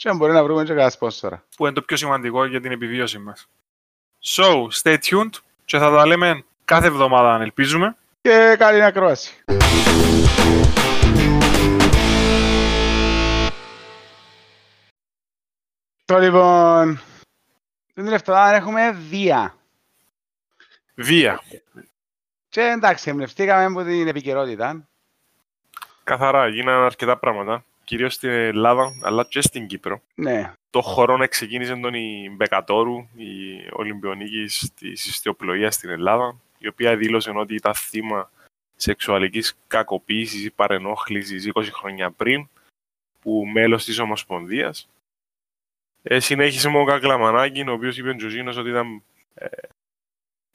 Και αν μπορεί να βρούμε και κανένα σπόσορα. Που είναι το πιο σημαντικό για την επιβίωση μας. So, stay tuned και θα τα λέμε κάθε εβδομάδα αν ελπίζουμε. Και καλή ακρόαση. Το λοιπόν, την τελευταία έχουμε βία. Βία. Και εντάξει, εμπνευστήκαμε από την επικαιρότητα. Καθαρά, γίνανε αρκετά πράγματα. Κυρίως στην Ελλάδα, αλλά και στην Κύπρο. Ναι. Το χρόνο ξεκίνησε τον η Μπεκατόρου, η Ολυμπιονίκης της ιστιοπλοείας στην Ελλάδα, η οποία δήλωσε ότι ήταν θύμα σεξουαλικής κακοποίησης ή παρενόχλησης 20 χρόνια πριν, που μέλος της Ομοσπονδίας. Ε, συνέχισε με ο Κακλαμανάκη, ο οποίος είπε ο Τζοζίνος ότι ήταν ε,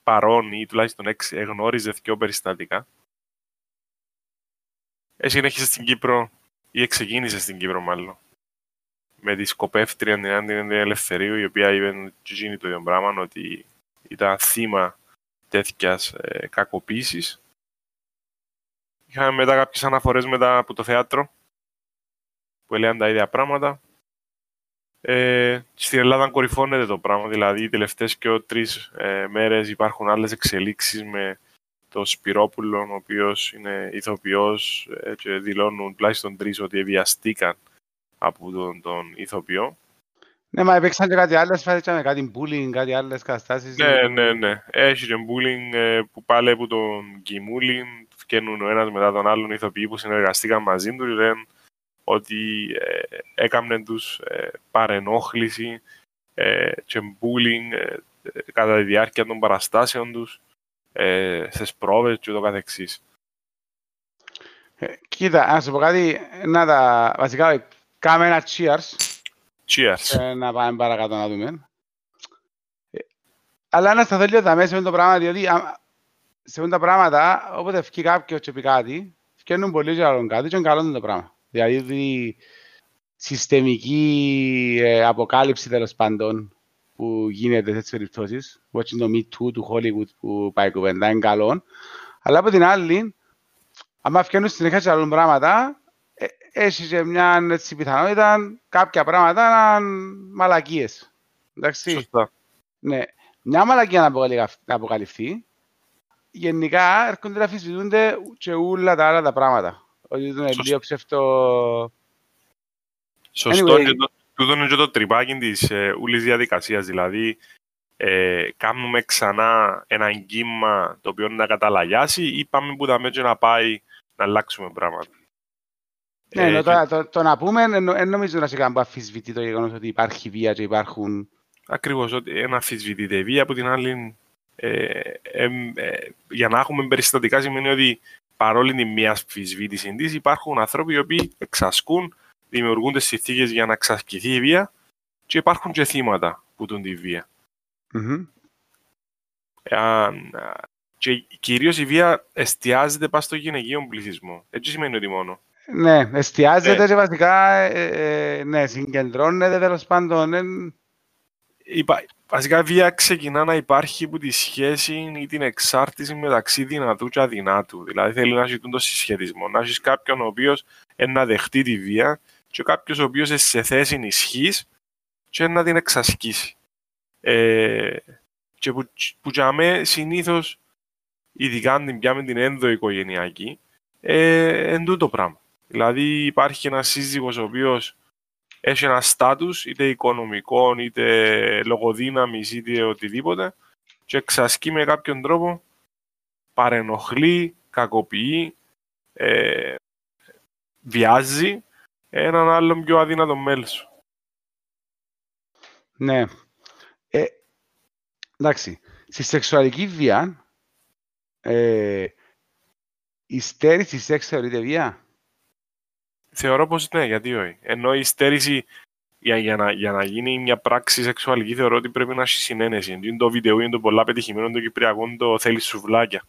παρόν ή τουλάχιστον εγνώριζε δύο περιστατικά. Ε, συνέχισε στην Κύπρο, ή ξεκίνησε στην Κύπρο μάλλον, με τη σκοπεύτρια την Ελευθερίου, η οποία είπε Τζοζίνη το ίδιο πράγμα, ότι ήταν θύμα τέτοιας ε, κακοποίησης. Είχαμε μετά κάποιες αναφορές μετά από το θέατρο, που έλεγαν τα ίδια πράγματα. Ε, στην Ελλάδα κορυφώνεται το πράγμα, δηλαδή οι τελευταίες και τρεις ε, μέρες υπάρχουν άλλες εξελίξεις με το Σπυρόπουλο, ο οποίος είναι ηθοποιός ε, και δηλώνουν τουλάχιστον τρεις ότι βιαστήκαν από τον, τον ηθοποιό. Ναι, μα έπαιξαν και κάτι άλλο, φάσαμε κάτι bullying, κάτι άλλες καταστάσεις. Ναι, ναι, ναι. Έχει και bullying ε, που πάλι από τον Κιμούλιν, φτιάχνουν ο ένας μετά τον άλλον ηθοποιοί που συνεργαστήκαν μαζί του, λένε ότι ε, έκαναν τους ε, παρενόχληση ε, και bullying ε, κατά τη διάρκεια των παραστάσεων τους ε, στις πρόβες και ούτω καθεξής. Ε, κοίτα, να σου πω κάτι, να τα βασικά κάμε ένα cheers. Cheers. Ε, να πάμε παρακάτω να δούμε. Ε, αλλά να σταθώ λίγο τα μέσα με το πράγμα, διότι α, σε αυτά τα πράγματα, όποτε φύγει κάποιος και πει κάτι, φτιάχνουν πολύ και άλλον κάτι και είναι καλό το πράγμα. Δηλαδή, συστημική ε, αποκάλυψη τέλος πάντων που γίνεται σε τέτοιες περιπτώσεις, watching το Me Too του Hollywood που πάει κουβέντα, είναι καλό. Αλλά από την άλλη, άμα φτιάχνουν συνέχεια σε άλλων πράγματα, ε, έχεις και μια έτσι, πιθανότητα κάποια πράγματα να είναι μαλακίες. Εντάξει. Σωστά. Ναι. Μια μαλακία να αποκαλυφθεί, γενικά έρχονται να αφισβητούνται και όλα τα άλλα τα πράγματα. Ότι είναι λίγο ψευτο... Σωστό. Anyway. Και το, τούτο είναι και το τρυπάκι της ε, ούλης διαδικασίας. Δηλαδή, ε, κάνουμε ξανά ένα κύμα το οποίο να καταλαγιάσει ή πάμε που τα μέτια να πάει να αλλάξουμε πράγματα. Ναι, Ε, το, και- το, το, να πούμε, δεν νομίζω να σε κάνει που αφισβητεί το γεγονός ότι υπάρχει βία και υπάρχουν... Ακριβώς, ότι ένα αμφισβητείται η βία, από την άλλη, ε, εμ, ε, για να έχουμε περιστατικά σημαίνει ότι παρόλη την μία αμφισβήτηση της, υπάρχουν άνθρωποι οι οποίοι εξασκούν, δημιουργούνται συνθήκες για να εξασκηθεί η βία και υπάρχουν και θύματα που τούν τη βία. Μμμ. Αν, α, και κυρίως η βία εστιάζεται πάνω στο γυναικείο πληθυσμό. Έτσι σημαίνει ότι μόνο. Ναι, εστιάζεται Ε. και βασικά, ε, ε, ναι, συγκεντρώνεται τέλος πάντων. ε, Υπά- Βασικά η βία ξεκινά να υπάρχει από τη σχέση ή την εξάρτηση μεταξύ δυνατού και αδυνάτου. Δηλαδή θέλει να έχει το συσχετισμό. Να έχει κάποιον ο οποίος να δεχτεί τη βία και κάποιος ο οποίος είναι σε θέση ισχύ και να την εξασκήσει. Ε, και που, που για μέ συνήθως, ειδικά αν την πιάμε την ενδοοικογενειακή, ε, εν τούτο πράγμα. Δηλαδή υπάρχει ένας σύζυγος ο οποίος έχει ένα στάτους, είτε οικονομικό, είτε λογοδύναμης, είτε οτιδήποτε και εξασκεί με κάποιον τρόπο, παρενοχλεί, κακοποιεί, ε, βιάζει έναν άλλον πιο αδύνατο μέλος. Ναι. Ε, εντάξει, στη σεξουαλική βία, ε, η στέρηση σεξ θεωρείται βία; Θεωρώ πως ναι, γιατί όχι. Ενώ η στέρηση για, για, να, για να γίνει μια πράξη σεξουαλική θεωρώ ότι πρέπει να έχει συνένεση. Είναι το βίντεο είναι το πολλά πετυχημένο το Κυπριακό το θέλεις σουβλάκια.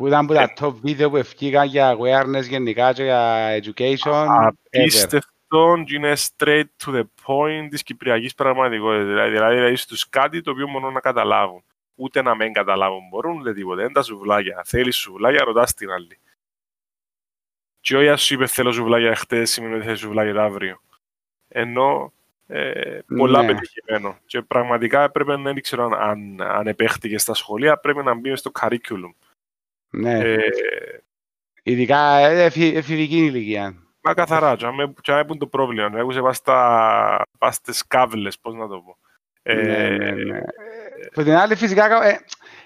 Που ήταν που τα ε, top βίντεο που ευκήγαν για awareness γενικά και για education. Απίστευτο και είναι straight to the point της κυπριακής πραγματικότητας. Δηλαδή, δηλαδή, δηλαδή στους κάτι το οποίο μόνο να καταλάβουν. Ούτε να μην καταλάβουν μπορούν, ούτε τίποτα. Είναι τα σουβλάκια. Θέλεις σουβλάκια, ρωτάς την άλλη. Και όχι ας σου είπε θέλω σουβλάκια χτες, σημαίνει ότι θέλεις σουβλάκια αύριο. Ενώ ε, πολλά ναι. πετυχημένο. Και πραγματικά έπρεπε να δεν ξέρω αν, αν, αν επέχτηκε στα σχολεία, πρέπει να μπει στο curriculum. Ναι. Ε, Ειδικά ε, εφηβική ηλικία. Μα καθαρά, και αν το πρόβλημα. Έχουσε πας στις κάβλες, πώς να το πω. Ναι, ναι, ναι. Που την άλλη φυσικά ε,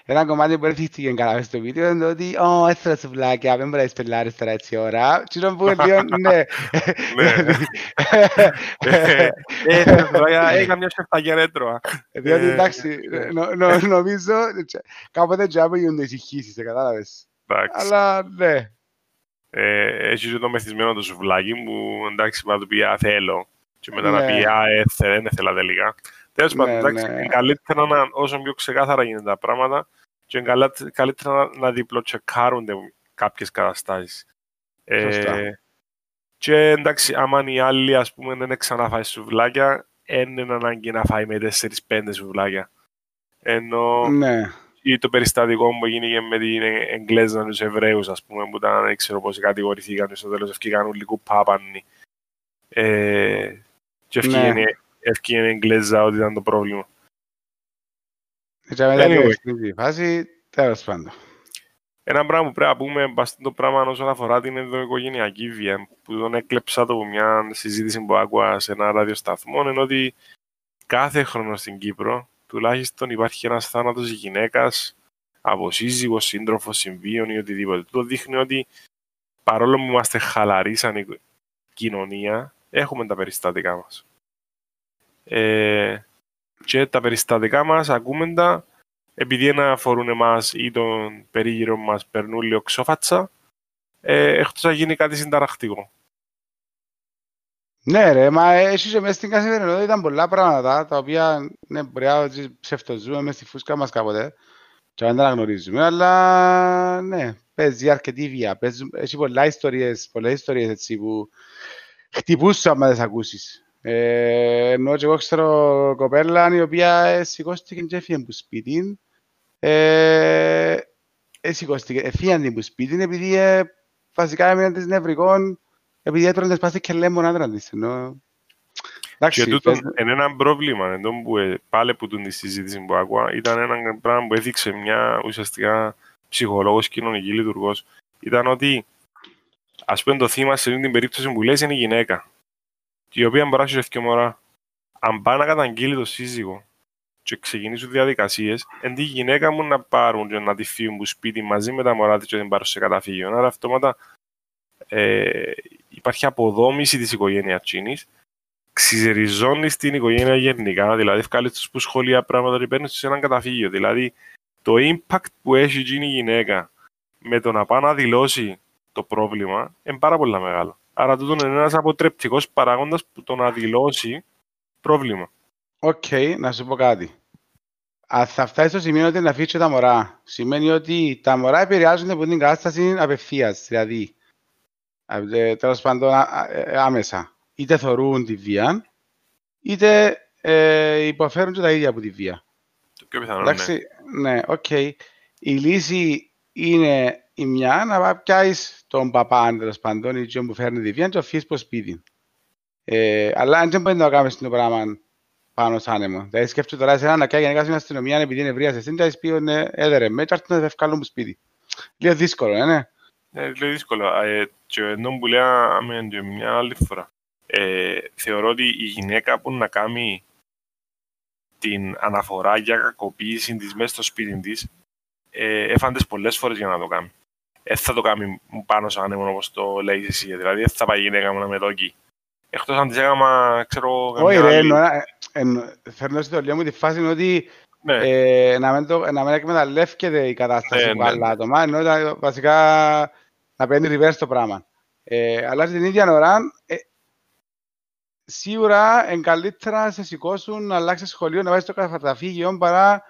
ένα κομμάτι που έρθει καλά στο βίντεο είναι ότι «Ω, έστερα σουβλάκια, δεν μπορείς πελάρεις τώρα έτσι ώρα». Τι να πούμε λίγο, ναι. Έκανα μια σεφταγιά έτρωα. Διότι εντάξει, νομίζω κάποτε και άπου γίνονται ησυχήσεις, κατάλαβες. Αλλά ναι. Έχει και το μεθυσμένο το σουβλάκι μου, εντάξει, μα του πει «Θέλω» και μετά να πει «Α, δεν ήθελα τελικά». Τέλος πάντων, ναι, εντάξει, ναι. καλύτερα να, όσο πιο ξεκάθαρα γίνονται τα πράγματα και καλύτερα να, να διπλοτσεκάρονται κάποιες καταστάσεις. Ε, και εντάξει, άμα οι άλλοι ας πούμε δεν ξαναφάει σουβλάκια, είναι ανάγκη να φάει με 4-5 σουβλάκια. Ενώ ναι. ή το περιστατικό που έγινε με την Εγγλέζα τους Εβραίους, ας πούμε, που ήταν, δεν ξέρω πώς κατηγορηθήκαν, στο τέλος ευκήκαν λίγο πάπανοι. Ε, και ευκήγαν ναι ευκαιρία Εγγλέζα ότι ήταν το πρόβλημα. Έτσι anyway. την φάση, τέλος πάντων. Ένα πράγμα που πρέπει να πούμε το πράγμα όσον αφορά την ενδοοικογενειακή βία, που τον έκλεψα το από μια συζήτηση που άκουα σε ένα ραδιοσταθμό, είναι ότι κάθε χρόνο στην Κύπρο τουλάχιστον υπάρχει ένας θάνατος γυναίκας από σύζυγο, σύντροφος, συμβίων ή οτιδήποτε. Το δείχνει ότι παρόλο που είμαστε χαλαροί σαν κοινωνία, έχουμε τα περιστατικά μας. Ε, και τα περιστατικά μας ακούμε τα επειδή να αφορούν εμάς ή τον περίγυρο μας περνούν λίγο ξόφατσα ε, εκτός να γίνει κάτι συνταρακτικό. Ναι ρε, μα εσύ και μέσα στην καθημερινότητα ήταν πολλά πράγματα τα οποία ναι, μπορεί να ψευτοζούμε μέσα στη φούσκα μας κάποτε και δεν τα γνωρίζουμε, αλλά ναι, παίζει αρκετή βία. Παίζει, έχει πολλά ιστορίες, πολλές ιστορίες έτσι που χτυπούσαν άμα δεν ακούσεις. Ε, ενώ και εγώ ξέρω κοπέλα η οποία σηκώστηκε και έφυγε από σπίτι. Ε, σηκώστηκε, έφυγε από σπίτι επειδή ε, βασικά έμειναν της νευρικών επειδή έτρωνε τις πάθη και λέμε άντρα της. Ενώ... Και τούτο είναι ένα πρόβλημα, ενώ που ε, πάλι που την συζήτηση που άκουα, ήταν ένα πράγμα που έδειξε μια ουσιαστικά ψυχολόγος, κοινωνική λειτουργός, ήταν ότι ας πούμε το θύμα σε αυτή την περίπτωση που λέει είναι η γυναίκα η οποία μπορεί να έχει μωρά. Αν πάει να καταγγείλει το σύζυγο και ξεκινήσουν διαδικασίες, εν τη γυναίκα μου να πάρουν και να τη φύγουν που σπίτι μαζί με τα μωρά της και την πάρουν σε καταφύγιο. Άρα αυτόματα ε, υπάρχει αποδόμηση της οικογένειας τζείνης, ξεριζώνει την οικογένεια γενικά, δηλαδή βκάλλεις τους που σχολεία πράγματα και παίρνεις σε έναν καταφύγιο. Δηλαδή το impact που έχει η γυναίκα με το να πάει να δηλώσει το πρόβλημα είναι πάρα πολύ μεγάλο. Άρα τούτο είναι ένας αποτρεπτικός παράγοντας που το να δηλώσει πρόβλημα. OK, okay, να σου πω κάτι. Αν θα φτάσει στο σημείο ότι να αφήσει τα μωρά, σημαίνει ότι τα μωρά επηρεάζονται από την κατάσταση απευθείας. Δηλαδή, ε, τέλος πάντων ε, άμεσα. Είτε θεωρούν τη βία, είτε ε, υποφέρουν και τα ίδια από τη βία. Το πιο πιθανό, Εντάξει, ναι. Ναι, οκ. Okay. Η λύση είναι η μια να πιάσεις τον παπά, τέλος πάντων, ή που φέρνει τη βία, και αφήσει προς σπίτι. Ε, αλλά αν δεν μπορεί να κάνεις το πράγμα πάνω σαν άνεμο. Δηλαδή σκέφτομαι τώρα σε ένα να κάνει στην αστυνομία επειδή είναι ευρείας σε εσύ, και πει ότι έδερε με, και να ευκαλούν από σπίτι. Λίγο δύσκολο, ε, ναι. Ναι, λίγο δύσκολο. Ε, και ενώ που λέμε και μια άλλη φορά, ε, θεωρώ ότι η γυναίκα που να κάνει την αναφορά για κακοποίηση της μέσα στο σπίτι της, ε, έφανε πολλές φορές για να το κάνει δεν θα το κάνει πάνω σαν άνεμο όπως το λέει εσύ. Δηλαδή δεν θα πάει η γυναίκα μου να με δόκει. Εκτός αν της έκανα, ξέρω... Όχι ρε, φέρνω στη δουλειά μου τη φάση ότι ναι. ε, να μην, το, να μην εκμεταλλεύκεται η κατάσταση ναι, που ναι, άλλα άτομα, ενώ βασικά να παίρνει reverse το πράγμα. Ε, αλλά στην ίδια ώρα, ε, σίγουρα είναι καλύτερα να σε σηκώσουν, να αλλάξεις σχολείο, να βάζεις το καταφύγιο παρά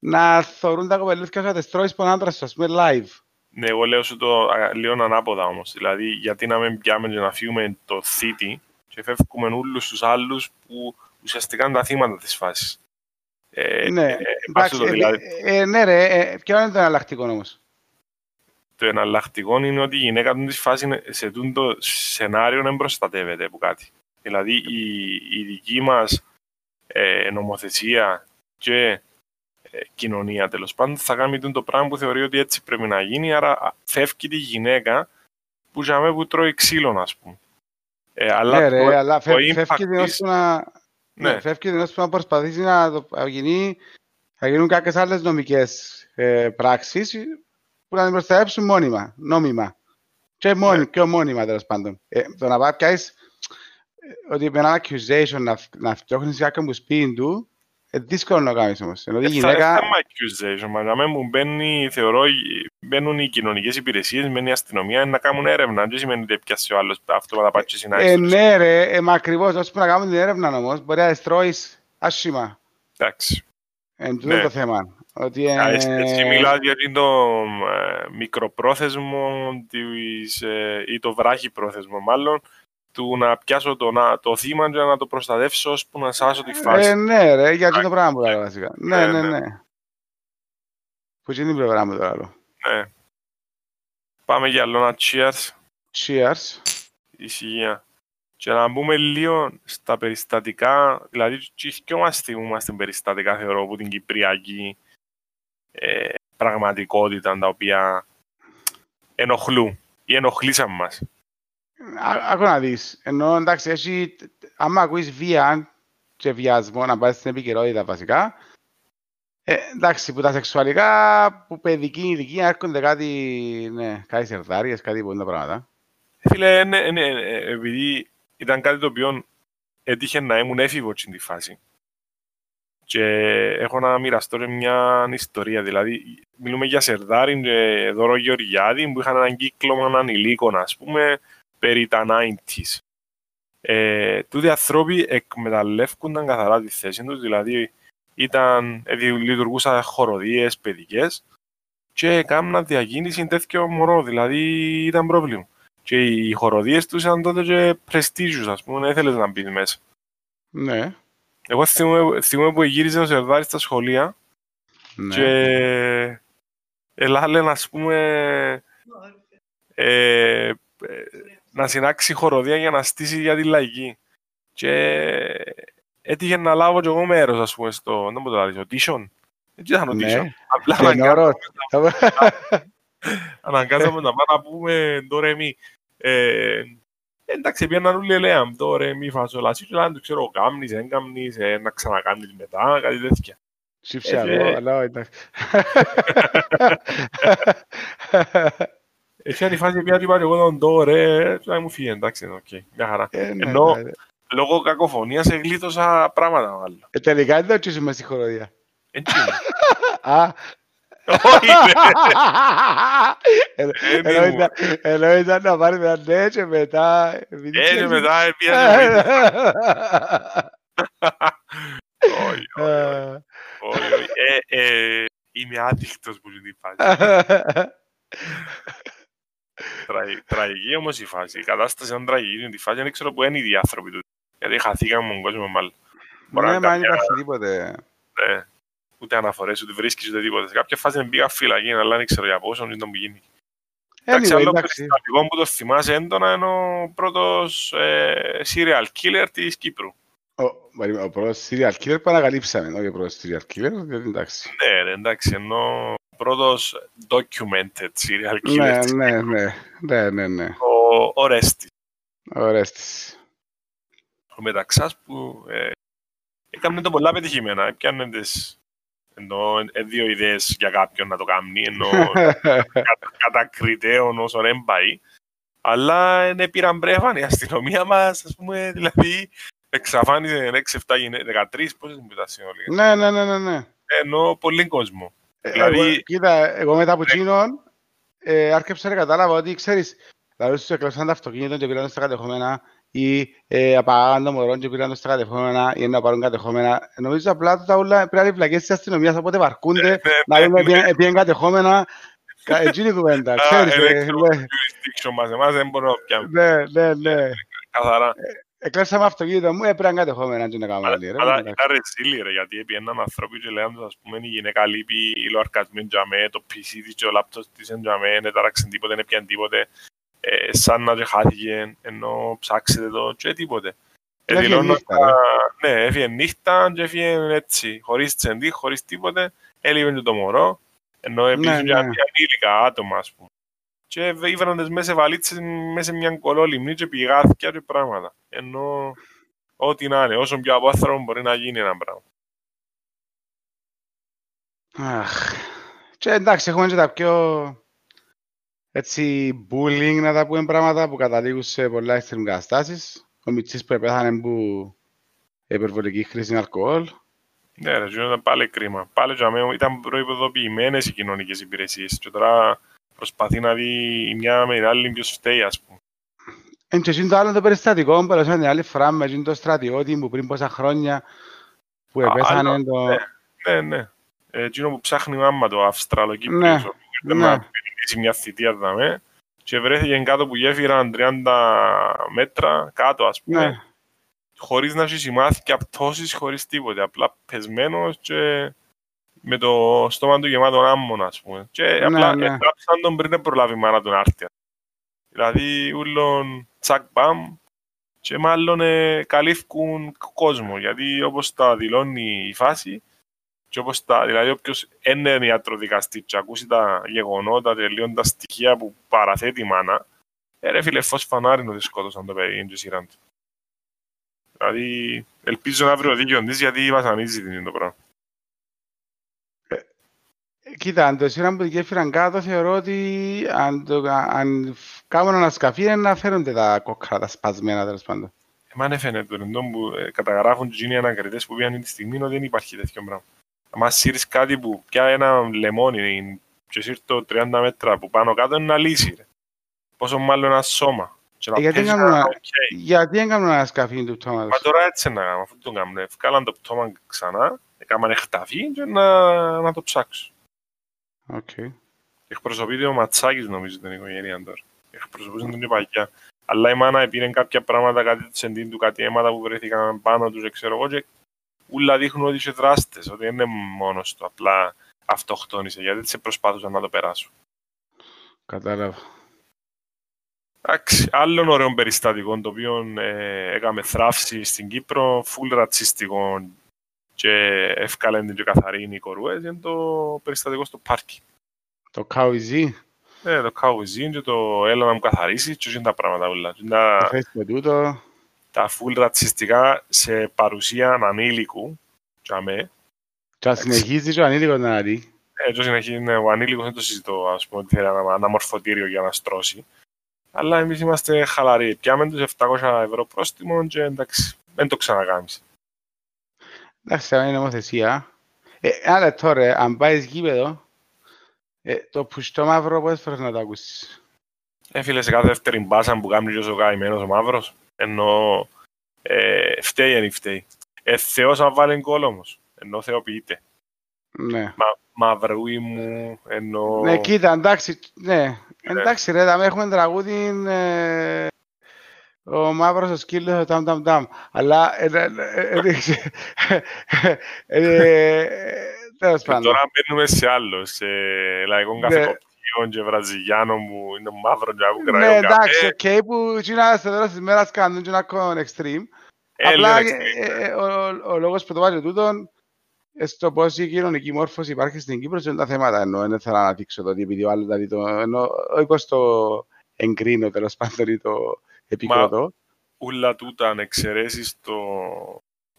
να θεωρούν τα κοπελούθια σου να τις τρώεις πον άντρας σου, ας πούμε, live. Ναι, εγώ λέω σου το α, λίγο ανάποδα όμως. Δηλαδή, γιατί να μην πιάμε και να φύγουμε το θήτη και φεύγουμε όλους τους άλλους που ουσιαστικά είναι τα θύματα της φάσης. Ε, ναι, ε, εντάξει, το, ε, δηλαδή, ε, ε, ναι ρε, ε, ποιο είναι το εναλλακτικό όμως; το εναλλακτικό είναι ότι η γυναίκα του της φάσης είναι- σε τούτο το σενάριο δεν προστατεύεται από κάτι. Δηλαδή η, η δική μας ε, νομοθεσία και ε, κοινωνία τέλος πάντων θα κάνει τούτο το πράγμα που θεωρεί ότι έτσι πρέπει να γίνει, άρα α, φεύγει τη γυναίκα που για μένα που τρώει ξύλο, ας πούμε. Ε, αλλά ναι ρε, το- αλλά το φεύγει impact φεύγει την της- ώσπου να, ναι, ναι. φεύγει την ώσπου να προσπαθήσει να, το, να, γίνει, να γίνουν κάποιες άλλες νομικές ε, πράξεις που να την προστατεύσουν μόνιμα, νόμιμα. Και μόνοι, Ναι. πιο μόνιμα τέλος πάντων. Ε, το να πάει πιάσεις ε, ότι με ένα accusation να, φ- να φτιάχνεις κάποιον που σπίτι του, ε, δύσκολο να το κάνεις όμως. Ενώ η Ε, θα- γυναίκα... θέμα accusation, μα για μένα μου μπαίνει, θεωρώ, οι- μπαίνουν οι κοινωνικές υπηρεσίες, μπαίνει η αστυνομία να κάνουν έρευνα. Δεν σημαίνει ότι έπιασε ο άλλος αυτό που θα πάει και Ε, συνάξει. ναι ρε, ε, μα ακριβώς, ώσπου να κάνουμε την έρευνα όμως, μπορεί να διστρώεις άσχημα. Εντάξει. Εν τούτο Ναι. το θέμα. Ότι, Α, Εσύ ε, εσύ μιλάς για το ε, μικροπρόθεσμο της, ε, ή το βράχη πρόθεσμο μάλλον του να πιάσω το, να, το θύμα και να το προστατεύσω ώσπου να σάσω τη φάση. Ε, ναι, ρε, για αυτό το πράγμα που λέω βασικά. Ναι, Ναι, ναι, ναι. ναι. Που είναι την πλευρά μου το άλλο. Ναι. Πάμε για άλλο ένα cheers. Cheers. ησυχία. Και να μπούμε λίγο στα περιστατικά, δηλαδή και και μας θυμούμαστε περιστατικά θεωρώ από την Κυπριακή ε, πραγματικότητα τα οποία ενοχλούν ή ενοχλήσαν μας. Α- Άκου να δεις. Ενώ εντάξει, έχει, άμα ακούεις βία και βιασμό, να πάει στην επικαιρότητα βασικά, ε, εντάξει, που τα σεξουαλικά, που παιδική ηλικία έρχονται κάτι, ναι, κάτι σερδάριες, κάτι πολλά πράγματα. Φίλε, ναι, ναι, ναι, επειδή ήταν κάτι το οποίο έτυχε να ήμουν έφηβος στην τη φάση. Και έχω να μοιραστώ και μια ιστορία. Δηλαδή, μιλούμε για Σερδάριν και Δώρο Γεωργιάδη που είχαν έναν κύκλωμα ανηλίκων, ας πούμε, περί τα 90s. Ε, τούτοι οι άνθρωποι εκμεταλλεύκονταν καθαρά τη θέση τους, δηλαδή ήταν, ε, δι- λειτουργούσαν χοροδίες παιδικές και έκαναν διακίνηση τέτοιο μωρό, δηλαδή ήταν πρόβλημα. Και οι χοροδίες τους ήταν τότε και prestigious, ας πούμε, έθελες να μπεις μέσα. Ναι, Εγώ θυμούμαι, θυμούμαι που γύριζε ο Σερδάρης στα σχολεία ναι. και ελάλε, ας πούμε, ε, ε, να συνάξει χοροδία για να στήσει για τη λαϊκή. Και έτυχε να λάβω και εγώ μέρος, ας πούμε, στο, δεν μπορώ να το audition. Έτσι ήταν audition. Ναι. Απλά Τενόρος. αναγκάζαμε να πάμε να πούμε το ρε μη. Ε, εντάξει, πήγαιναν όλοι ελέαν το ρε μη φασολασί και λένε, ξέρω, κάμνεις, δεν κάμνεις, ε, να ξανακάμνεις μετά, κάτι τέτοια. Σύψε Ε, εγώ, ε. αλλά εντάξει. Έτσι αν η φάση πια είπα και εγώ τον το ρε, και να μου φύγει, εντάξει, οκ, μια χαρά. Ε, ναι, Ενώ- ναι. Λόγω κακοφωνίας εγλίτωσα πράγματα μάλλον. Ε, Τελικά δεν το τσίσουμε στη χοροδία. Έτσι είναι. Α, Όχι, ρε. Ενώ- Ε, ενώ μη μου. ήταν- Ενώ ήταν να πάρει μια ναι και μετά... επειδή Ε, και ξέρεις- μετά ε, πήγαινε. Όχι, όχι, Ε, όχι, όχι. Ε, ε, Είμαι άδεικτος που είναι η φάση. Τραγι- Τραγική όμως η φάση. Η κατάσταση είναι τραγική. Είναι η φάση δεν ξέρω που είναι οι άνθρωποι του. Γιατί χαθήκαμε με τον κόσμο μάλλον. Μπορεί να Ναι, είναι μα δεν κάποια- υπάρχει τίποτε. ναι, Ούτε αναφορές, ούτε βρίσκεις, ούτε τίποτα. Σε κάποια φάση δεν πήγα φυλακή, αλλά δεν ξέρω για πόσο ήταν που γίνει. Εντάξει, Anyway, άλλο εντάξει. περιστατικό που το θυμάσαι έντονα είναι ο πρώτος ε, serial killer της Κύπρου. Ο- περίμενε, Ο πρώτος serial killer παρακαλύψαμε, όχι ο πρώτος serial killer, διότι εντάξει. Ναι, ρε, εντάξει, ενώ ο πρώτος documented serial killer Ναι, της ναι, ναι, ναι, ναι, ναι. ο, ο Ρέστης. Ορέστης. ο Μεταξάς που ε, έκανε το πολλά πετυχημένα. Έπιανε τις ενώ, ε, δύο ιδέες για κάποιον να το κάνει, ενώ κατα, κατακριτέων όσο δεν πάει. Αλλά είναι πήραν πρέφαν η αστυνομία μας, ας πούμε, δηλαδή εξαφάνισε 6-7 γυναίκες, 13, πόσες μου ήταν συνολικά. Ναι, ναι, ναι, ναι, ναι. Ενώ πολύ κόσμο. Ε, Δηλαδή- εγώ- Κοίτα, εγώ μετά από εκείνον ε, άρχισα να κατάλαβα ότι ξέρεις, δηλαδή στους εκλώσαν τα αυτοκίνητα και πήραν στα κατεχόμενα ή ε, απαγάγαν το μωρό και πήραν το στα κατεχόμενα ή να πάρουν κατεχόμενα. Νομίζω απλά τα όλα πρέπει να είναι φυλακές της αστυνομίας, οπότε βαρκούνται, Ναι, να ναι, δούμε ναι. ποιοι είναι κατεχόμενα. Κα- Έτσι είναι η κουβέντα, Α, ξέρεις. ε, electoral ναι. jurisdiction μας, εμάς δεν μπορούμε να πιάμε. Ναι, ναι, ναι. Καθαρά. Εκλέψαμε αυτοκίνητο μου, έπρεπε να κατεχόμενα και να κάνουμε Αλλά άλλη. ρε, αλλά εντάξει. ήταν ρεζίλι ρε, γιατί έπιεναν ανθρώποι και λέγαν τους, ας πούμε, η γυναίκα λείπει, η λοαρκασμή τζαμέ, το PC της και ο λάπτος της εν τζαμέ, δεν τάραξαν τίποτε, δεν έπιαν τίποτε. Ε, σαν να και χάθηκε, ενώ ψάξετε το και τίποτε. Ε, Έφυγε δηλώνω νύχτα, τα- Ναι, έφυγε νύχτα και έφυγε έτσι, χωρίς τσεντή, χωρίς τίποτε. Έλειπε και το μωρό, ενώ επίσης Ναι, και ναι. ανήλικα άτομα, ας πούμε. Και ήβραν τις μέσα σε βαλίτσες, μέσα σε μια κολόλυμνή και πηγάθηκια και πράγματα. Ενώ ό,τι να είναι, όσο πιο απόθραμα μπορεί να γίνει ένα πράγμα. Αχ. Και εντάξει, έχουμε και τα πιο έτσι bullying να τα πούμε πράγματα που καταλήγουν σε πολλά extreme καταστάσεις. Ο Μιτσής που επέθανε που υπερβολική χρήση αλκοόλ. Ναι, ρε, αυτό ήταν πάλι κρίμα. Πάλι για μένα ήταν προϋποδοποιημένες οι κοινωνικές υπηρεσίες και τώρα προσπαθεί να δει η μια με την άλλη ποιος φταίει, ας πούμε. Εν και εκείνο το άλλο το περιστατικό που παρουσιάσαμε την άλλη φορά με εκείνο το στρατιώτη που πριν πόσα χρόνια που Α, επέθανε άλλο, το... ναι. Ναι, ναι. Ε, εκείνο που ψάχνει η μάμα το Αυστραλοκύπριος, Ναι, ο οποίος ήταν ναι. να επιχειρήσει μια θητεία δαμέ και βρέθηκε κάτω που γέφυραν 30 μέτρα κάτω, ας πούμε, Ναι, χωρίς να έχει σημάθηκε απτώσεις, χωρίς τίποτε. Απλά πεσμένος και με το στόμα του γεμάτο άμμον, ας πούμε. Και Ναι, απλά ναι. έγραψαν τον πριν προλάβει η μάνα τον άρτια. Δηλαδή, ούλον τσακ μπαμ και μάλλον ε, καλύφκουν κόσμο. Γιατί όπως τα δηλώνει η φάση, και όπως τα, δηλαδή όποιος είναι ιατροδικαστής και ακούσει τα γεγονότα και λίγο τα στοιχεία που παραθέτει η μάνα, ε, ρε φίλε, φως φανάρι ότι σκότωσαν το παιδί και σειράν του. Δηλαδή, ελπίζω να βρει ο δίκαιο της γιατί βασανίζει την το πράγμα. Κοίτα, αν το σύραν που γέφυραν κάτω, θεωρώ ότι αν, το, αν κάνουν ανασκαφή είναι να φέρονται τα κόκκαλα, τα σπασμένα τέλος πάντων. Εμά δεν φαίνεται το εντό που ε, καταγράφουν τους γίνει ανακριτές που πήγαν τη στιγμή ότι δεν υπάρχει τέτοιο πράγμα. Αν σύρεις κάτι που πια ένα λεμόνι και σύρει το 30 μέτρα που πάνω κάτω είναι να λύσει. Ρε. Πόσο μάλλον ένα σώμα. Και να Ε, γιατί πέσει κάνουν ένα ένα- οκ. Γιατί δεν κάνουν ανασκαφή του Μα πτώματος. τώρα έτσι να κάνουμε, αφού το κάνουν. Ευκάλαν το πτώμα ξανά, έκαναν εκταφή και να, να το ψάξουν. Οκ. Εκπροσωπείται ο Ματσάκης νομίζω την οικογένεια τώρα. Εκπροσωπούσαν τον και παγιά. Αλλά η μάνα πήρε κάποια πράγματα, κάτι του σεντίν του, κάτι αίματα που βρέθηκαν πάνω τους, ξέρω εγώ, και ούλα δείχνουν ότι είσιεν δράστες, ότι δεν είναι μόνος του, απλά αυτοκτόνησε, γιατί έτσι προσπάθουσαν να το περάσουν. Κατάλαβα. Εντάξει, άλλον ωραίον περιστατικόν, το οποίο ε, έκαμε θραύση στην Κύπρο, φουλ ρατσιστικό και ευκάλεν την και καθαρή η κορουές, είναι το περιστατικό στο πάρκι. Το καουιζί, Ναι, το καουζίν και το έλα να μου καθαρίσεις και είναι τα πράγματα όλα. Και το Τα, φέστο τούτο. τα φουλ ρατσιστικά σε παρουσία ανήλικου, και με. Και αν συνεχίζεις και ο ανήλικος να δει. Έτσι συνεχίζει, ναι, ο ανήλικος δεν το συζητώ, ας πούμε, ότι θέλει ένα, ένα μορφωτήριο για να στρώσει. Αλλά εμείς είμαστε χαλαροί. Πιάμε τους 700 ευρώ πρόστιμο και εντάξει, δεν το ξανακάμεις. Εντάξει, αυτό είναι νομοθεσία. Ε, ένα λεπτό ρε, αν πάεις γήπεδο, ε, το πουστό μαύρο πόσες φορές να το ακούσεις; Ε, φίλε, σε κάθε δεύτερη μπάσα που κάνει και ο καημένος ο μαύρος, ενώ ε, φταίει ή φταίει. Ε, Θεός αν βάλει γκολ όμως, ενώ θεοποιείται. Ναι. Μα, μαυρούι μου, ενώ... Ναι, κοίτα, εντάξει, ναι. Εντάξει ρε, θα έχουμε τραγούδι ε, ο μαύρος ο σκύλος, ο ταμ ταμ ταμ. Αλλά, ε, ε, ε, ε, ε, ε, τέλος Και πάντων. τώρα μπαίνουμε σε άλλο, σε λαϊκό Ναι. καφεκοπτήριο και βραζιλιάνο που είναι μαύρο και άκου Ναι, κραγιό εντάξει, καφέ. οκ, που εκείνα στο τέλος της μέρας κάνουν και ένα ακόμα extreme. Ε, Απλά λένε ε, extreme. ε, ο, ο, ο λόγος που το βάζω τούτον ε, στο πώς η κοινωνική μόρφωση υπάρχει στην Κύπρο και είναι τα θέματα εννοώ, δεν θέλω να αναδείξω το ότι επειδή ο άλλος δηλαδή το εννοώ, όχι πως το εγκρίνω τέλος πάντων ή το επικροτώ. Ούλα τούτα, αν εξαιρέσεις το...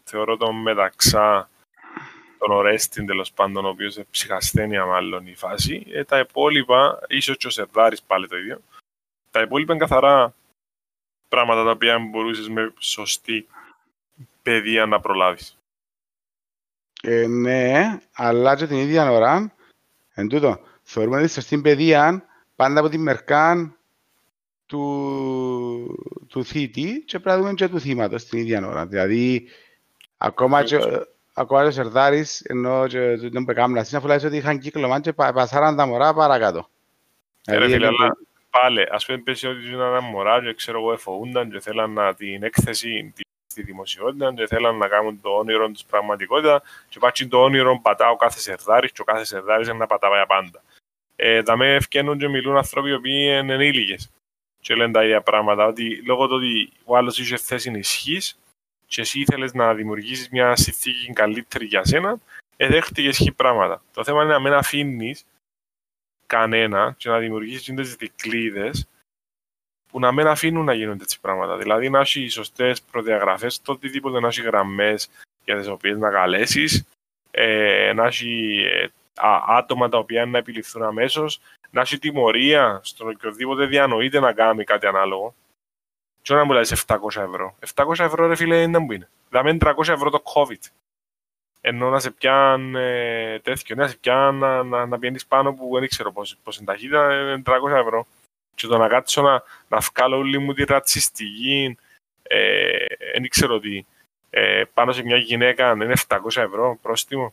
Θεωρώ τον μεταξά τον Ορέστην τέλος πάντων, ο οποίος είναι ψυχασθένεια μάλλον η φάση. Ε, τα υπόλοιπα, ίσως και ο Σερδάρης πάλι το ίδιο, τα υπόλοιπα είναι καθαρά πράγματα τα οποία μπορούσες με σωστή παιδεία να προλάβεις. Ε, ναι, αλλά και την ίδια ώρα, εν τούτο, θεωρούμε ότι στην παιδεία, πάντα από τη μερκά του, του θήτη και πρέπει να δούμε και του θύματος την ίδια ώρα. Δηλαδή, ακόμα και, ακόμα και ο Σερδάρης, ενώ και τον Πεκάμνα, αφού λέει ότι είχαν κύκλωμα και πασάραν τα μωρά παρακάτω. Ε, ρε φίλε, αλλά πάλι, ας πούμε πέσει ότι είναι ένα μωρά και ξέρω εγώ εφοούνταν και θέλαν να την έκθεση στη δημοσιότητα και θέλαν να κάνουν το όνειρο της πραγματικότητας και πάτσι το όνειρο πατά ο κάθε Σερδάρης και ο κάθε Σερδάρης είναι να πατά για πάντα. Ε, τα με ευκαινούν και μιλούν άνθρωποι οι οποίοι είναι ενήλικες και λένε τα ίδια πράγματα, ότι λόγω του ότι ο άλλος είχε θέση ισχύ και εσύ ήθελες να δημιουργήσεις μια συνθήκη καλύτερη για σένα, εδέχτηκες ισχύ πράγματα. Το θέμα είναι να μην αφήνεις κανένα και να δημιουργήσεις τις δικλείδες που να μην αφήνουν να γίνονται έτσι πράγματα. Δηλαδή να έχει σωστές προδιαγραφές, το οτιδήποτε να έχει γραμμές για τις οποίες να καλέσεις, ε, να έχει ε, άτομα τα οποία να επιληφθούν αμέσως, να έχει τιμωρία στον οποιοδήποτε διανοείται να κάνει κάτι ανάλογο. Τι να μου λέει 700 ευρώ. 700 ευρώ ρε φίλε δεν που είναι. Δηλαδή 300 ευρώ το COVID. Ενώ να σε πιάνει ε, τέτοιο, να σε πιάνει να, να, να πιένεις πάνω που δεν ξέρω πώς, πώς είναι ταχύτητα, είναι 300 ευρώ. Και το να κάτσω να, να βγάλω όλη μου τη ρατσιστική, ε, δεν ξέρω τι, ε, πάνω σε μια γυναίκα είναι 700 ευρώ πρόστιμο.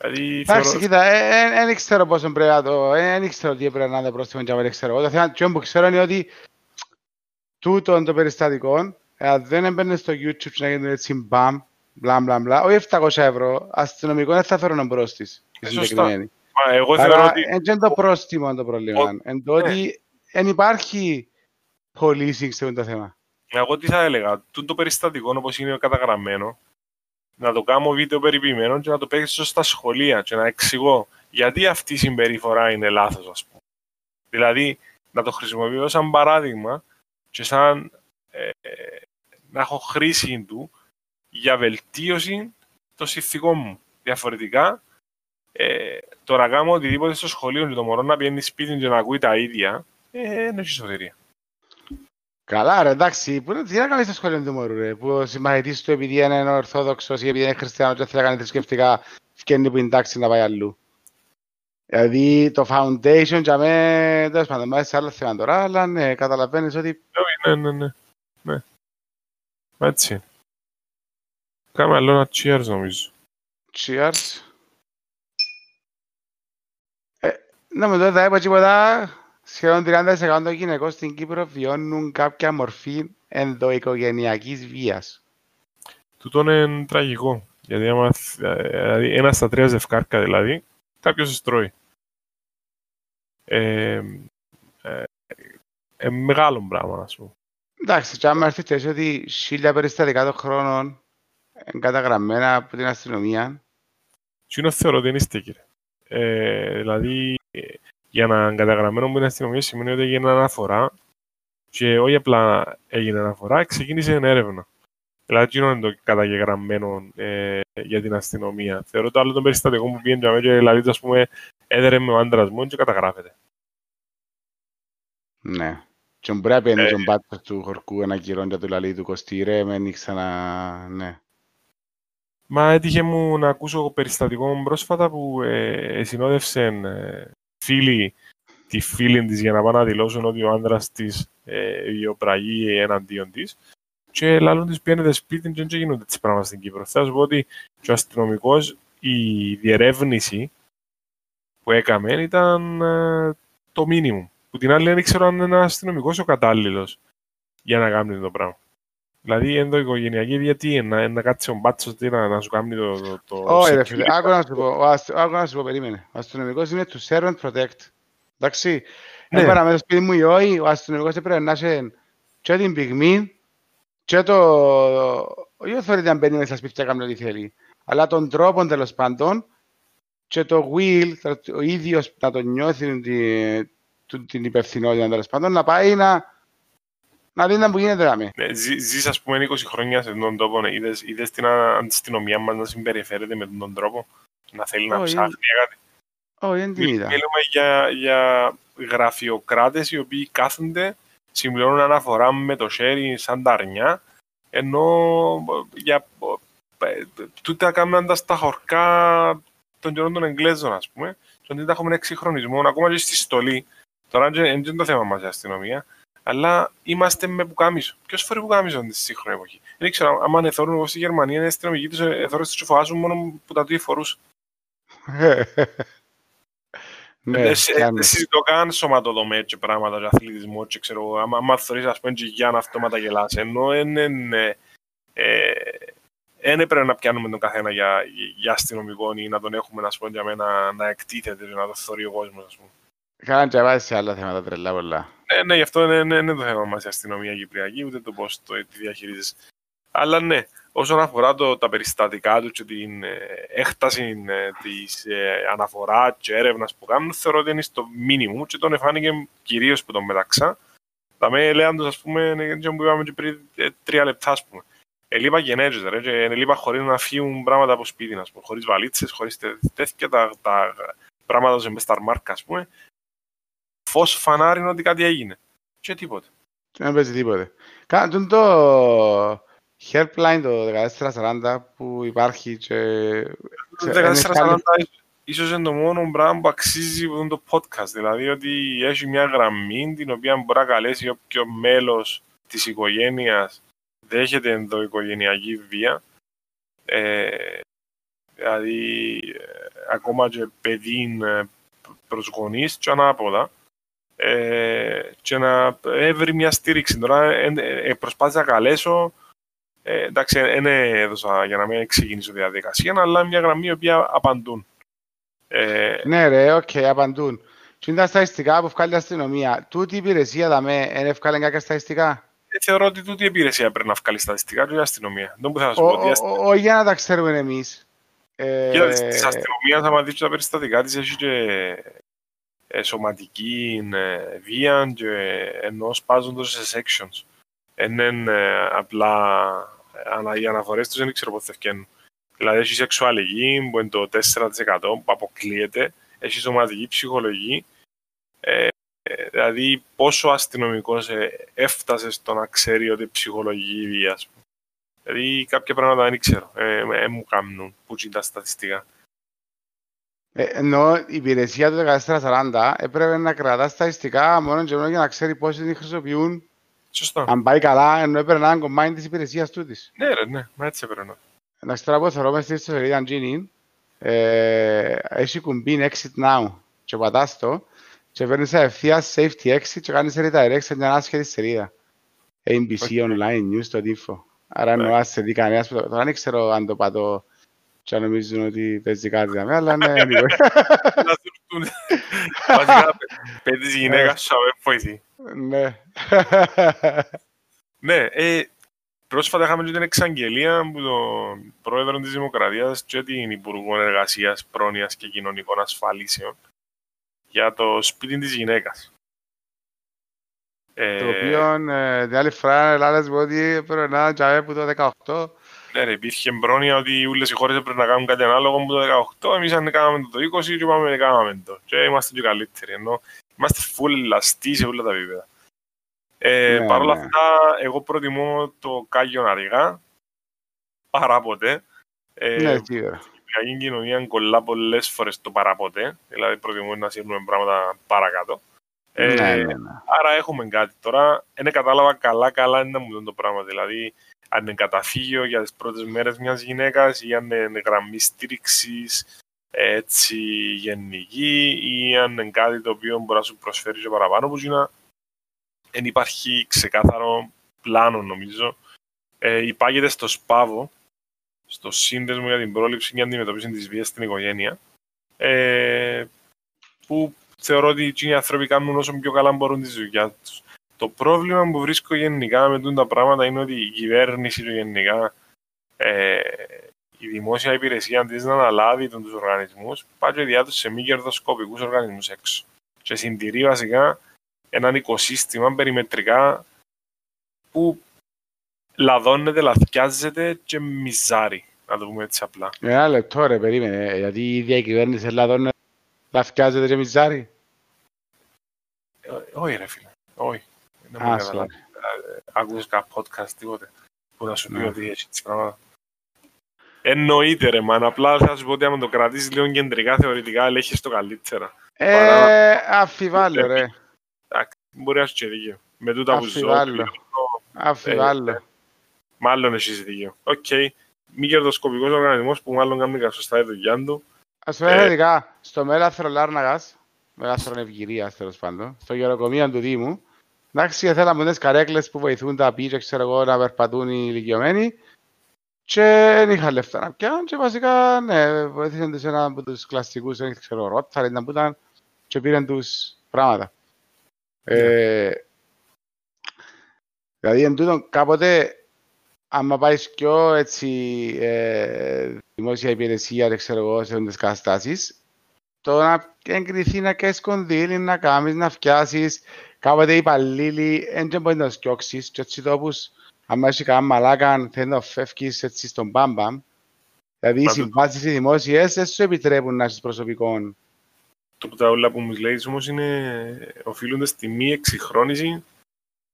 Δηλαδή, Εντάξει, κοίτα, δεν ε, ξέρω πόσο πρέπει να το... Δεν ξέρω τι πρέπει να είναι πρόστιμο και δεν ξέρω. Το θέμα που ξέρω είναι ότι τούτο το περιστατικό, αν δεν έμπαινε στο YouTube και να γίνει έτσι μπαμ, μπλα μπλα μπλα, όχι 700 ευρώ, αστυνομικό δεν θα φέρουν μπρος της. Ε, σωστά. εγώ θεωρώ ότι... Είναι το πρόστιμο το πρόβλημα. Εν το ότι δεν υπάρχει policing σε αυτό το θέμα. Εγώ τι θα έλεγα, το περιστατικό όπως είναι καταγραμμένο, να το κάνω βίντεο περιποιημένο και να το παίξω στα σχολεία και να εξηγώ γιατί αυτή η συμπεριφορά είναι λάθος, ας πούμε. Δηλαδή, να το χρησιμοποιώ σαν παράδειγμα και σαν ε, να έχω χρήση του για βελτίωση των συνθηκών μου. Διαφορετικά, ε, το να κάνω οτιδήποτε στο σχολείο και το μωρό να πιένει σπίτι και να ακούει τα ίδια, ε, δεν έχει σωτηρία. Καλά ρε, εντάξει, που, τι να κάνεις στο σχολείο του μωρού ρε, που ο συμμαχητής του επειδή είναι ορθόδοξος ή επειδή είναι χριστιανός και θέλει να κάνει θρησκευτικά, φτιάχνει που είναι τάξη να πάει αλλού. Δηλαδή το foundation για μέ, τέλος πάντων, μάλιστα σε άλλο θέμα τώρα, αλλά ναι, καταλαβαίνεις ότι... Ναι, ναι, ναι, ναι. Έτσι. Κάμε άλλο ένα cheers νομίζω. Cheers. Ε, να με τώρα είπα τίποτα, Σχεδόν 30% των γυναικών στην Κύπρο βιώνουν κάποια μορφή ενδοοικογενειακής βίας. Τούτο είναι τραγικό. Γιατί άμα, δηλαδή, ένα στα τρία ζευκάρκα δηλαδή, κάποιος εστρώει. Ε, ε, ε, μεγάλο πράγμα, ας πούμε. Εντάξει, και άμα έρθει ότι χίλια περιστατικά των χρόνων καταγραμμένα από την αστυνομία. Τι είναι θεωρώ ότι είναι στέκει. Ε, δηλαδή, για να καταγραμμένο που είναι αστυνομία σημαίνει ότι έγινε αναφορά και όχι απλά έγινε αναφορά, ξεκίνησε μια έρευνα. Δηλαδή, είναι το καταγεγραμμένο ε, για την αστυνομία. Θεωρώ το άλλο το περιστατικό που πήγαινε και δηλαδή, ας πούμε, έδερε με ο άντρας μου και καταγράφεται. Ναι. Και μπορεί να πιένει τον πάτσο του χορκού ένα κυρό για το λαλί του κοστήρε, με νίξα να... Ναι. Μα έτυχε μου να ακούσω περιστατικό πρόσφατα που ε, συνόδευσε ε, φίλοι τη φίλη της για να πάνε να δηλώσουν ότι ο άντρας της ε, βιοπραγεί εναντίον της και λάλλον της πιένεται σπίτι και δεν γίνονται τις πράγματα στην Κύπρο. Θα σου πω ότι ο αστυνομικός η διερεύνηση που έκαμε ήταν ε, το μήνυμο. Που την άλλη δεν ήξερα αν είναι αστυνομικός ο κατάλληλος για να κάνει το πράγμα. Δηλαδή ενδοοικογενειακή βία τι είναι, να κάτσει ο μπάτσος να, να σου κάνει το... το, Όχι ρε φίλε, άκου να σου πω, άκου να σου πω, περίμενε. Ο αστυνομικός είναι του servant protect. Εντάξει, ναι. έπαρα μέσα σπίτι μου ή όχι, ο αστυνομικός έπρεπε να είσαι και την πυγμή και το... Όχι θεωρείται αν μπαίνει μέσα στα σπίτια κάνει ό,τι θέλει, αλλά τον τρόπο τέλος πάντων και το will, ο ίδιος να τον νιώθει την, την υπευθυνότητα τέλος πάντων, να πάει να να δεις να που γίνεται δάμε. Ναι, ζεις ας πούμε 20 χρόνια σε τον τόπο, ναι. είδες, είδες την αστυνομία μας να συμπεριφέρεται με τον τρόπο, να θέλει να ψάχνει κάτι. Όχι, δεν την είδα. Μιλούμε για, για γραφειοκράτες οι οποίοι κάθονται, συμπληρώνουν αναφορά με το χέρι σαν τα αρνιά, ενώ για, τούτα κάνουν στα χορκά των καιρών των Εγγλέζων, ας πούμε, και ότι τα έχουμε εξυγχρονισμό, ακόμα και στη στολή, Τώρα δεν είναι το θέμα μας η αστυνομία, αλλά είμαστε με πουκάμισο. Ποιος φορεί πουκάμισο στη σύγχρονη εποχή; Δεν ξέρω, άμα είναι θόρουν εγώ στη Γερμανία, είναι αστυνομικοί τους εθώρες τους φοβάζουν μόνο που τα του φορούς. Ναι, δεν συζητώ καν σωματοδομέ και πράγματα και αθλητισμό και ξέρω εγώ. Άμα θεωρείς ας πούμε και για να αυτόματα γελάς. Ενώ είναι... Δεν έπρεπε να πιάνουμε τον καθένα για, για αστυνομικό ή να τον έχουμε να, πούμε, για μένα, να εκτίθεται να το θεωρεί ο κόσμος. Ας πούμε. Κάναν και βάζει σε άλλα θέματα τρελά πολλά. Ναι, ναι, γι' αυτό είναι, είναι, είναι το θέμα μας η αστυνομία Κυπριακή, ούτε το πώς το τη διαχειρίζεσαι. Αλλά ναι, όσον αφορά το, τα περιστατικά τους και την ε, έκταση ε, της ε, αναφορά και έρευνας που κάνουν, θεωρώ ότι είναι στο μήνυμο και τον εφάνηκε κυρίως που τον μεταξά. Τα με λέαν ας πούμε, και που είπαμε και πριν ε, τρία λεπτά, ας πούμε. Ελείπα γενέζες, ρε, και ελείπα χωρίς να φύγουν πράγματα από σπίτι, ας πούμε, χωρίς βαλίτσες, χωρίς τέτοια τα, τα πράγματα που στα μάρκα, ας πούμε. Φως φανάρι είναι ότι κάτι έγινε. Και τίποτε. Και δεν παίζει τίποτε. Κάνουν το helpline το 1440 που υπάρχει και... Το 1440 ίσως είναι το μόνο πράγμα που αξίζει το podcast. Δηλαδή ότι έχει μια γραμμή την οποία μπορεί να καλέσει όποιο μέλος της οικογένειας δέχεται ενδοοικογενειακή βία. Ε, δηλαδή ε, ακόμα και παιδί ε, προς γονείς και ανάποδα ε, και να έβρει μια στήριξη. Τώρα ε, ε, προσπάθησα να καλέσω ε, εντάξει, δεν έδωσα για να μην ξεκινήσω τη διαδικασία, αλλά μια γραμμή η οποία απαντούν. Ε, ναι ρε, ok, okay, απαντούν. Τι είναι τα στατιστικά που βγάλει η αστυνομία. Τούτη η υπηρεσία δαμε, δεν εύκαλε κάποια στατιστικά; Ε, θεωρώ ότι τούτη η υπηρεσία πρέπει να βγάλει στατιστικά και η αστυνομία. Δεν που θα σου πω. Όχι για να τα ξέρουμε εμείς. Ε... Κοίτα, της αστυνομίας, άμα δείξω τα περιστατικά της, έχει και ε, σωματική ε, βία και ενώ σπάζονται σε sections. Είναι ε, απλά οι αναφορές τους δεν ξέρω πότε θα ευκαινούν. Δηλαδή έχεις σεξουαλική που είναι το 4% που αποκλείεται, έχεις σωματική ψυχολογική. Ε, δηλαδή πόσο αστυνομικός έφτασες στο να ξέρει ότι ψυχολογική βία, ας πούμε. Δηλαδή κάποια πράγματα δεν ξέρω, ε, ε, μου κάνουν που είναι τα στατιστικά. Ε, ενώ η υπηρεσία του 1440 έπρεπε να κρατά στατιστικά μόνο και μόνο για να ξέρει πόσοι την χρησιμοποιούν Σωστά. Αν πάει καλά, ενώ έπαιρνε ένα κομμάτι της υπηρεσίας τούτης. Ναι, ρε, ναι, μα έτσι έπαιρνε. Εντάξει, τώρα που θεωρώ μέσα στη σελίδα Gini, ε, έχει κουμπί Exit Now και πατάς το και παίρνεις ευθείας Safety Exit και κάνεις redirect σε μια άσχετη σελίδα. ABC okay. Online News, το info. Άρα εννοώ ας σε δει κανένας, τώρα δεν ξέρω αν το πατώ και νομίζουν ότι παίζει κάτι δάμε, αλλά ναι, λίγο. Να δουν. Βασικά, παίζεις γυναίκα σου, βοηθεί. Ναι. ναι, ε, πρόσφατα είχαμε την εξαγγελία από τον πρόεδρο της Δημοκρατίας και την Υπουργό Εργασίας, Πρόνοιας και Κοινωνικών Ασφαλίσεων για το σπίτι της γυναίκας. Ε, το οποίο ε, την άλλη φορά Ελλάδα ότι έπρεπε να είναι από το 18 ναι, ρε, υπήρχε μπρόνια ότι όλες οι χώρες έπρεπε να κάνουν κάτι ανάλογο με το 18, εμείς αν κάναμε το 20 και είπαμε να κάναμε το. Και είμαστε και καλύτεροι, ενώ είμαστε full λαστοί σε όλα τα επίπεδα. Ε, ναι, Παρ' όλα ναι. αυτά, εγώ προτιμώ το κάγιο αργά, παρά ποτέ. Ε, ναι, σίγουρα. Στην κοινωνία κολλά πολλές φορές το παραποτέ, δηλαδή προτιμώ να σύρνουμε πράγματα παρακάτω. Ε, ναι, ναι, ναι. Άρα έχουμε κάτι. Τώρα δεν κατάλαβα καλά-καλά να μου το πράγμα. Δηλαδή, αν είναι καταφύγιο για τις πρώτες μέρες μιας γυναίκας ή αν είναι γραμμή στήριξης έτσι γενική ή αν είναι κάτι το οποίο μπορεί να σου προσφέρει και παραπάνω που να δεν υπάρχει ξεκάθαρο πλάνο νομίζω. Ε, υπάγεται στο ΣΠΑΒΟ, στο Σύνδεσμο για την Πρόληψη και Αντιμετωπίση της Βίας στην Οικογένεια, ε, που θεωρώ ότι οι άνθρωποι κάνουν όσο πιο καλά μπορούν τη δουλειά τους. Το πρόβλημα που βρίσκω γενικά με τα πράγματα είναι ότι η κυβέρνηση του γενικά, ε, η δημόσια υπηρεσία αντί να αναλάβει τους οργανισμούς, πάει και διάδοση σε μη κερδοσκοπικούς οργανισμούς έξω. Και συντηρεί βασικά έναν οικοσύστημα περιμετρικά που λαδώνεται, λαθιάζεται και μιζάρει. Να το πούμε έτσι απλά. Ένα λεπτό ρε, περίμενε. Γιατί η ίδια η κυβέρνηση λαδώνεται, λαθιάζεται και μιζάρει. Ε, όχι ρε φίλε, όχι. Ah, Άκουσες κάποιο podcast, τίποτε, που να σου πει ότι έχει τις πράγματα. Εννοείται ρε μάνα, απλά θα σου πω ότι αν το κρατήσεις λίγο κεντρικά θεωρητικά, έχεις το καλύτερα. Ε, αφιβάλλω ρε. Εντάξει, μπορεί να έχει και δίκιο. Με τούτα που ζω, Αφιβάλλω. ε, Αφιβάλλω. μάλλον έχεις δίκιο. Οκ. Μη κερδοσκοπικός οργανισμός που μάλλον κάνει σωστά τη δουλειά του. Ας πούμε Ε. ειδικά, στο Μέλαθρο Λάρνακας, Μέλαθρο Ευγηρίας τέλος πάντων, στο γεροκομείο του Δήμου, εντάξει, θέλαμε τις καρέκλες που βοηθούν τα πίτια, ξέρω εγώ, να περπατούν οι ηλικιωμένοι και δεν είχαν λεφτά να πιάνουν και βασικά, ναι, βοήθησαν τους ένα από τους κλασσικούς, δεν ξέρω, Rotary ήταν που ήταν και πήραν τους πράγματα. Ε, δηλαδή, εν τούτον, κάποτε, άμα πάεις πιο έτσι, ε, δημόσια υπηρεσία, δεν ξέρω εγώ, σε αυτές τις καταστάσεις, το να εγκριθεί να κάνεις κονδύλι, να κάνεις, να φτιάσεις, κάποτε οι υπαλλήλοι, δεν μπορείς να το σκιώξεις, και έτσι τόπους, άμα έχει κανένα μαλάκα, θέλει να φεύγεις έτσι στον μπαμπαμ, δηλαδή οι Μα το- συμβάσεις οι δημόσιες δεν σου επιτρέπουν να έχεις προσωπικό. Το που τα όλα που μου λέει όμως είναι οφείλονται στη μη εξυγχρόνιση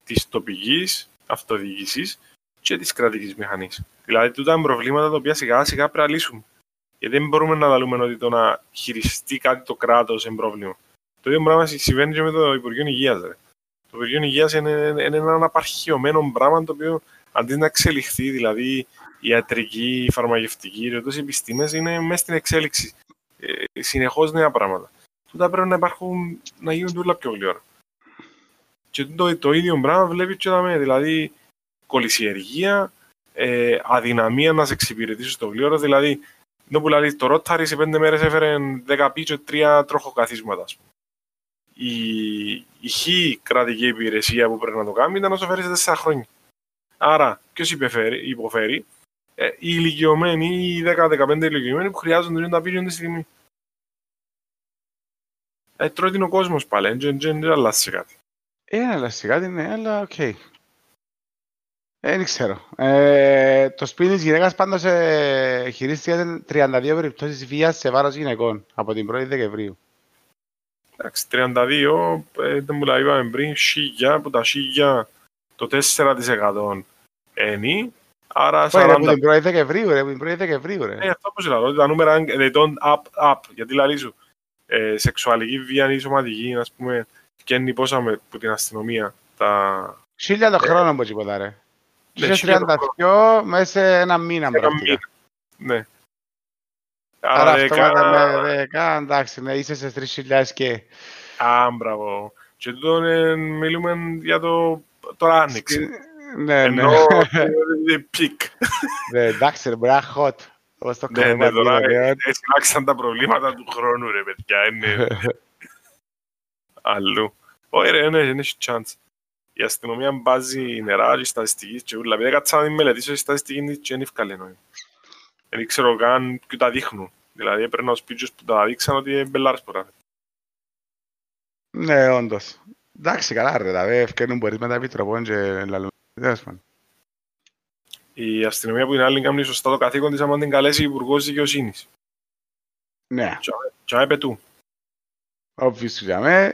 της τοπικής αυτοδιοίκησης και της κρατικής μηχανής. Δηλαδή, τούτα είναι προβλήματα τα οποία σιγά σιγά πρέπει να λύσουμε. Γιατί δεν μπορούμε να δούμε ότι το να χειριστεί κάτι το κράτος είναι πρόβλημα. Το ίδιο πράγμα συμβαίνει και με το Υπουργείο Υγείας. Ρε. Το Υπουργείο Υγείας είναι, είναι ένα αναπαρχιωμένο πράγμα το οποίο αντί να εξελιχθεί, δηλαδή η ιατρική, η φαρμακευτική, οι οι επιστήμες είναι μέσα στην εξέλιξη. Ε, συνεχώς νέα πράγματα. Τούτα πρέπει να υπάρχουν, να γίνουν όλα πιο γλυόρα. Και το, το ίδιο πράγμα βλέπει και δάμε, δηλαδή κολυσιεργία, ε, αδυναμία να σε εξυπηρετήσει στο γλυόρο, δηλαδή το που λέει το Rotary σε πέντε μέρες έφερε 10 πίτσο τρία τροχοκαθίσματα, ας πούμε. Η, η χ κρατική υπηρεσία που πρέπει να το κάνει ήταν να το φέρει σε 4 χρόνια. Άρα, ποιος υποφέρει, υποφέρει; Ε, οι ηλικιωμένοι, οι 10-15 ηλικιωμένοι που χρειάζονται να πήρουν τη στιγμή. Ε, τρώει την ο κόσμος πάλι, δεν δεν αλλάζει κάτι. Ε, αλλά σιγά την ναι, αλλά οκ. Ε, Δεν ξέρω. Ε, το σπίτι της γυναίκας πάντως ε, χειρίστηκε 32 περιπτώσεις βίας σε βάρος γυναικών από την 1η Δεκεμβρίου. Εντάξει, 32, ε, δεν μου τα είπαμε πριν, σίγια, που τα σίγια το 4% είναι, άρα Όχι, ρε, από 40. την 1η Δεκεμβρίου, ρε, από την 1η Δεκεμβρίου, ρε. Ε, αυτό που λέω, ότι τα νούμερα είναι they don't up, up, γιατί λαλή σου, ε, σεξουαλική βία ή σωματική, ας πούμε, και πόσα με, που την αστυνομία, τα... Χίλια το χρόνο που τίποτα, ρε. Ναι, Είχες χίλια το 32 μέσα σε ένα μήνα Ένα πρακτικά. μήνα. Ναι. Άρα Άρα αυτό δεκά... με δεκά, εντάξει, ναι, είσαι σε 3.000 και... Α, μπράβο. Και τούτο ε, μιλούμε για το... Τώρα άνοιξε. Ναι, ναι. Ενώ είναι πικ. Ναι, εντάξει, ρε, μπορεί να είναι hot. Όπως το Ναι, κάνουμε ναι, τώρα αντί, ρε. έσκαξαν τα προβλήματα του χρόνου, ρε παιδιά. Είναι αλλού. Όχι ρε, ναι, είναι έχει chance. Η αστυνομία μπάζει νερά και στατιστικής και ούλα. Επειδή κάτσα να την μελετήσω, η στατιστική της και είναι ευκαλή νόημα. Δεν ξέρω καν ποιοι τα δείχνουν. Δηλαδή έπαιρνα ο σπίτσιος που τα δείξαν ότι είναι μπελάρες πορά. Ναι, όντως. Εντάξει, καλά ρε, δηλαδή, ευκαιρνούν μπορείς με τα επιτροπών και λαλούν. Τέλος πάντων. Η αστυνομία που είναι άλλη κάνει σωστά το καθήκον της άμα την καλέσει υπουργός δικαιοσύνης. Ναι, Και αν πετού. obviously, για με,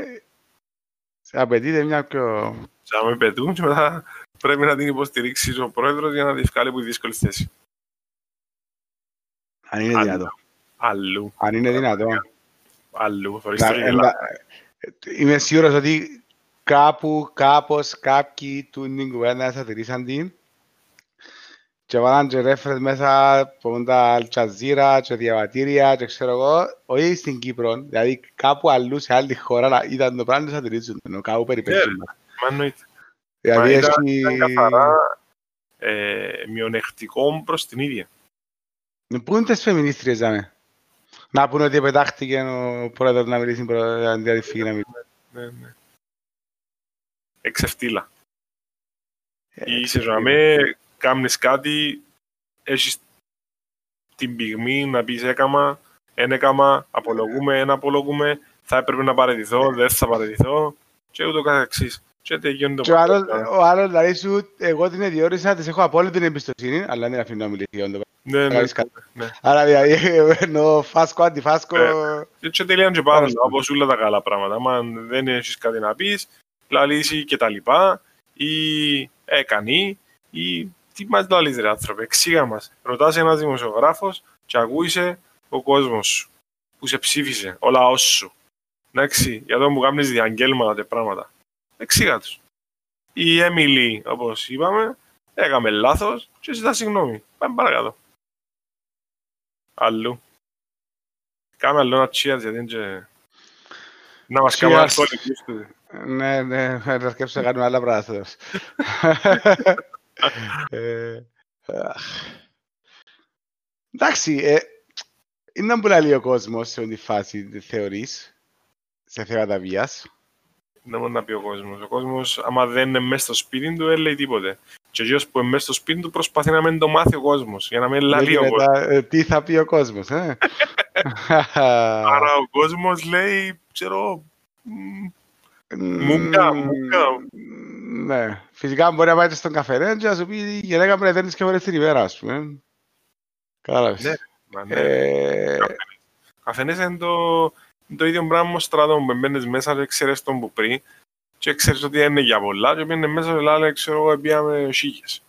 σε απαιτείται μια πιο... Και αν πετούν και μετά πρέπει να την υποστηρίξει ο πρόεδρος για να τη βγάλει από τη δύσκολη θέση. Αν είναι Αν- δυνατό. Αλλού. Αν είναι δυνατό. Αλλού. Θωρείς Να- το γελά. να- Είμαι σίγουρος ότι κάπου, κάπως, κάποιοι του την κουβέντα θα τηρήσαν την και βάλαν και ρέφρες μέσα από τα αλτσαζίρα και διαβατήρια και ξέρω εγώ, όχι στην Κύπρο, δηλαδή κάπου αλλού σε άλλη χώρα να ήταν το πράγμα θα τηρήσουν, ενώ κάπου περιπέζουν. Μα εννοείται. Δηλαδή Μα ήταν, έχει... ήταν καθαρά ε, μειονεκτικό προς την ίδια. Πού είναι τις φεμινίστριες, δάμε. Να πούνε ότι πετάχτηκε ο πρόεδρος να μιλήσει προ- αντί να τη φύγει να μιλήσει. Ναι, ναι. Εξεφτύλα. Ε, Είσαι ζωαμέ, κάνεις κάτι, έχεις την πυγμή να πεις έκαμα, εν έκαμα, απολογούμε, εν απολογούμε, θα έπρεπε να παραιτηθώ, δεν θα παραιτηθώ και ούτω καθεξής. Και τελειώνει το Και ο άλλος, πράγμα. ο άλλος δηλαδή σου, εγώ την διόρισα, της έχω απόλυτη εμπιστοσύνη, αλλά δεν αφήνω να μιλήσει για το Ναι, ναι, κάνεις κάτι. ναι. Άρα δηλαδή, ενώ φάσκο, αντιφάσκο, Ε, Και τελειώνει και πάνω, Τέλος πάντων. όπως όλα τα καλά πράγματα. Αν δεν έχεις κάτι να πεις, λαλήσει και τα λοιπά, ή έκανε, ή τι μας λαλείς ρε άνθρωπε, εξήγα μας. Ρωτάς ένας δημοσιογράφος και ακούει ο κόσμος σου, που σε ψήφισε, ο λαός σου. Εντάξει, για το που κάνεις διαγγέλματα και πράγματα. Εξήγα τους. Η Έμιλι, όπως είπαμε, έκαμε λάθος και ζητά συγγνώμη. Πάμε παρακάτω. Αλλού. Κάμε άλλο ένα cheers γιατί είναι να μας κάνουμε αλκοολικούς του. Ναι, ναι, να αρκέψω να κάνουμε άλλα πράγματα. Ε, εντάξει, ε, είναι που λέει ο κόσμος σε όλη τη φάση, θεωρείς, σε θέματα βίας. Δεν μπορεί να πει ο κόσμος. Ο κόσμος, άμα δεν είναι μέσα στο σπίτι του, δεν λέει τίποτε. Και ο που είναι μέσα στο σπίτι του προσπαθεί να μην το μάθει ο κόσμος, για να μην λέει ο κόσμος. Ε, τι θα πει ο κόσμος, ε; Άρα ο κόσμος λέει, ξέρω, μουκά, μουκά. Ναι. Φυσικά μπορεί να πάει στον καφέ και να σου πει η γυναίκα πρέπει να δένεις και φορές την ημέρα, ας πούμε. Κατάλαβες. Ναι, ναι. Ε... Καφενές είναι το, το ίδιο πράγμα με στρατό που μπαίνεις μέσα και ξέρεις τον που πριν και ξέρεις ότι είναι για πολλά και μπαίνεις μέσα και λέει, ξέρω εγώ, πήγαμε σίγες.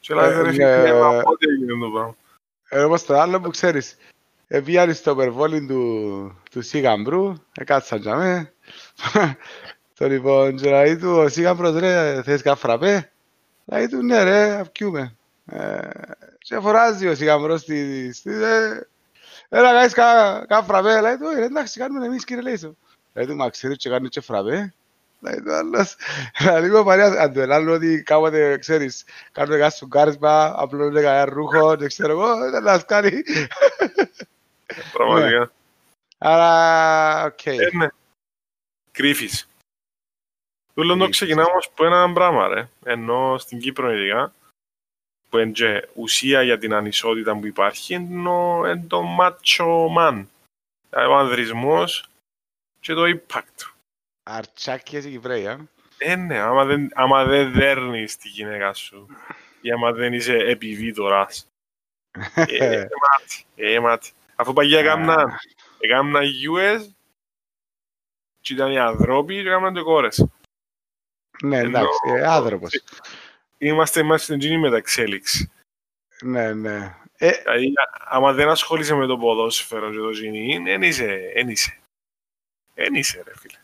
Και λέει, ρε φίλε, πότε έγινε το πράγμα. Ε, όπως το άλλο που ξέρεις, Επίανε στο περβόλι του, του Σίγαμπρου, έκατσαν για με. Το λοιπόν, και λέει του, ο Σίγαμπρος ρε, θες καφραπέ. Λέει του, ναι ρε, αυκιούμε. Ε, και φοράζει ο Σίγαμπρος στη... στη Έλα κάνεις καφραπέ. Λέει του, ρε, εντάξει, κάνουμε εμείς κύριε Λέισο. Λέει του, μα ξέρεις και κάνεις και φραπέ. Λέει του άλλος, λίγο παρέα, αν του ελάλλουν ότι κάποτε, ξέρεις, κάνουν κάτι σουγκάρισμα, απλώνουν κανένα ρούχο, δεν ξέρω εγώ, δεν να κάνει. Πραγματικά. Ναι. Άρα, οκ. Ε, ναι. Κρύφης. Τούλο ξεκινάμε όμως που ένα πράγμα, ρε. Ενώ στην Κύπρο ειδικά, που είναι και ουσία για την ανισότητα που υπάρχει, είναι το macho man. Δηλαδή ο ανδρισμός και το impact. Αρτσάκιες οι Κυπρέοι, α. Ε, ναι, άμα δεν, άμα δεν δέρνεις τη γυναίκα σου ή άμα δεν είσαι επιβίτορας. ε, μάτι, ε, μάτι. Αφού παγιά έκαναν, έκαναν US και ήταν οι ανθρώποι και έκαναν και κόρες. Ναι, εντάξει, ε, άνθρωπος. Είμαστε, είμαστε στην κοινή μεταξέλιξη. Ναι, ναι. Ε, δηλαδή, άμα δεν ασχολείσαι με το ποδόσφαιρο και το κοινή, δεν είσαι, δεν είσαι. Δεν είσαι, ρε φίλε.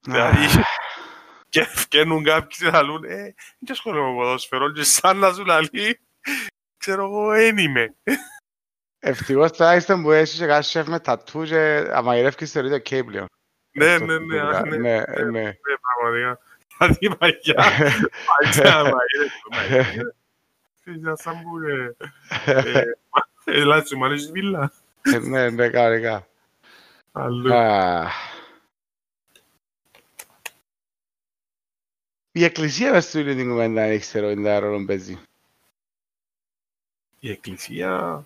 Δηλαδή, και ευκαινούν κάποιοι να λούν, ε, δεν ασχολούμαι με ποδόσφαιρο και σαν να σου λαλεί, ξέρω εγώ, δεν είμαι. Ευτυχώς τουλάχιστον που έχεις και κάτι σεφ με τατού και αμαγειρεύκεις θεωρείται ok πλέον. Ναι, ναι, ναι, ναι, ναι, ναι. πραγματικά. Δηλαδή παγιά, παγιά αμαγειρεύκεις. Φύγια σαν που Ελάτε σου, μ' αρέσει βίλα. Ναι, ναι, κανονικά. Αλλού. Η εκκλησία μες του είναι την κουβέντα, αν έχεις ξέρω, είναι ρόλο παίζει. Η εκκλησία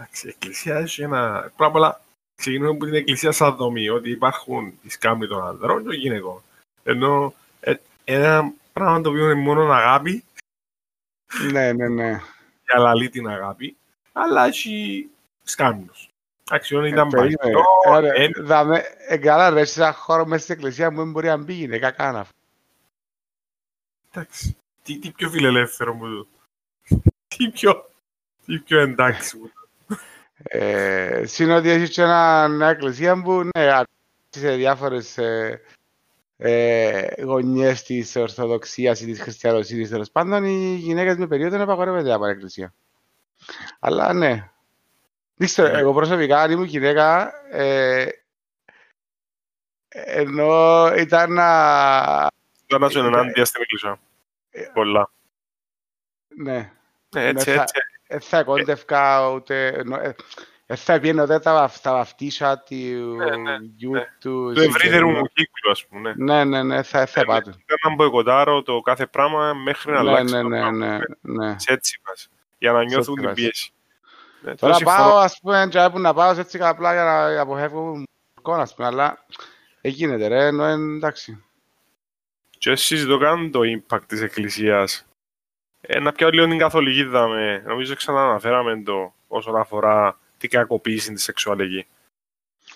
Εντάξει, η Εκκλησία έχει ένα... Πρώτα απ' όλα, ξεκινούμε από την Εκκλησία σαν δομή, ότι υπάρχουν οι σκάμοι των ανδρών και των γυναικών. Ενώ ε, ένα πράγμα το οποίο είναι μόνο αγάπη. Ναι, ναι, ναι. Για λαλεί την αγάπη, αλλά έχει σκάμινους. Εντάξει, όταν ήταν παλιό... Εγκαλά ρε, σε ένα χώρο μέσα στην εκκλησία μου δεν μπορεί να μπει γυναίκα καν αυτό. Εντάξει, τι πιο φιλελεύθερο μου Τι πιο... Τι πιο εντάξει μου ε, Συν ότι έχεις και μια εκκλησία που ναι, σε διάφορες ε, ε, γωνιές της Ορθοδοξίας ή της Χριστιανοσύνης τέλος πάντων οι γυναίκες με περίοδο να απαγορεύεται από εκκλησία. Αλλά ναι. Δείξτε, ναι. εγώ προσωπικά αν ήμουν γυναίκα ε, ενώ ήταν να... Ήταν να σου ενάντια στην εκκλησία. Ε, Πολλά. Ναι. Ναι, έτσι, έτσι. Δεν θα κόντευκα ούτε... Δεν θα πήγαινε ούτε τα, τα βαφτίσια του ναι, ναι, γιου ναι. του... Το ευρύτερο μου κύκλο, ας πούμε. Ναι, ναι, ναι, θα, θα πάτε. Ήταν να μποϊκοτάρω το κάθε πράγμα μέχρι να ναι, αλλάξει ναι, το ναι, πράγμα. ναι, ναι. Σε έτσι μας. Για να νιώθουν την μας. πίεση. Ναι, Τώρα τόση πάω, φορά- ας πούμε, και που να πάω σε έτσι απλά για να αποφεύγω εικόνα, ας πούμε, αλλά δεν γίνεται ρε, ενώ είναι εντάξει. Και συζητώ καν το impact της Εκκλησίας. Ε, να πιάω λίγο την καθολική δάμε. Νομίζω ξανααναφέραμε το όσον αφορά την κακοποίηση της σεξουαλική.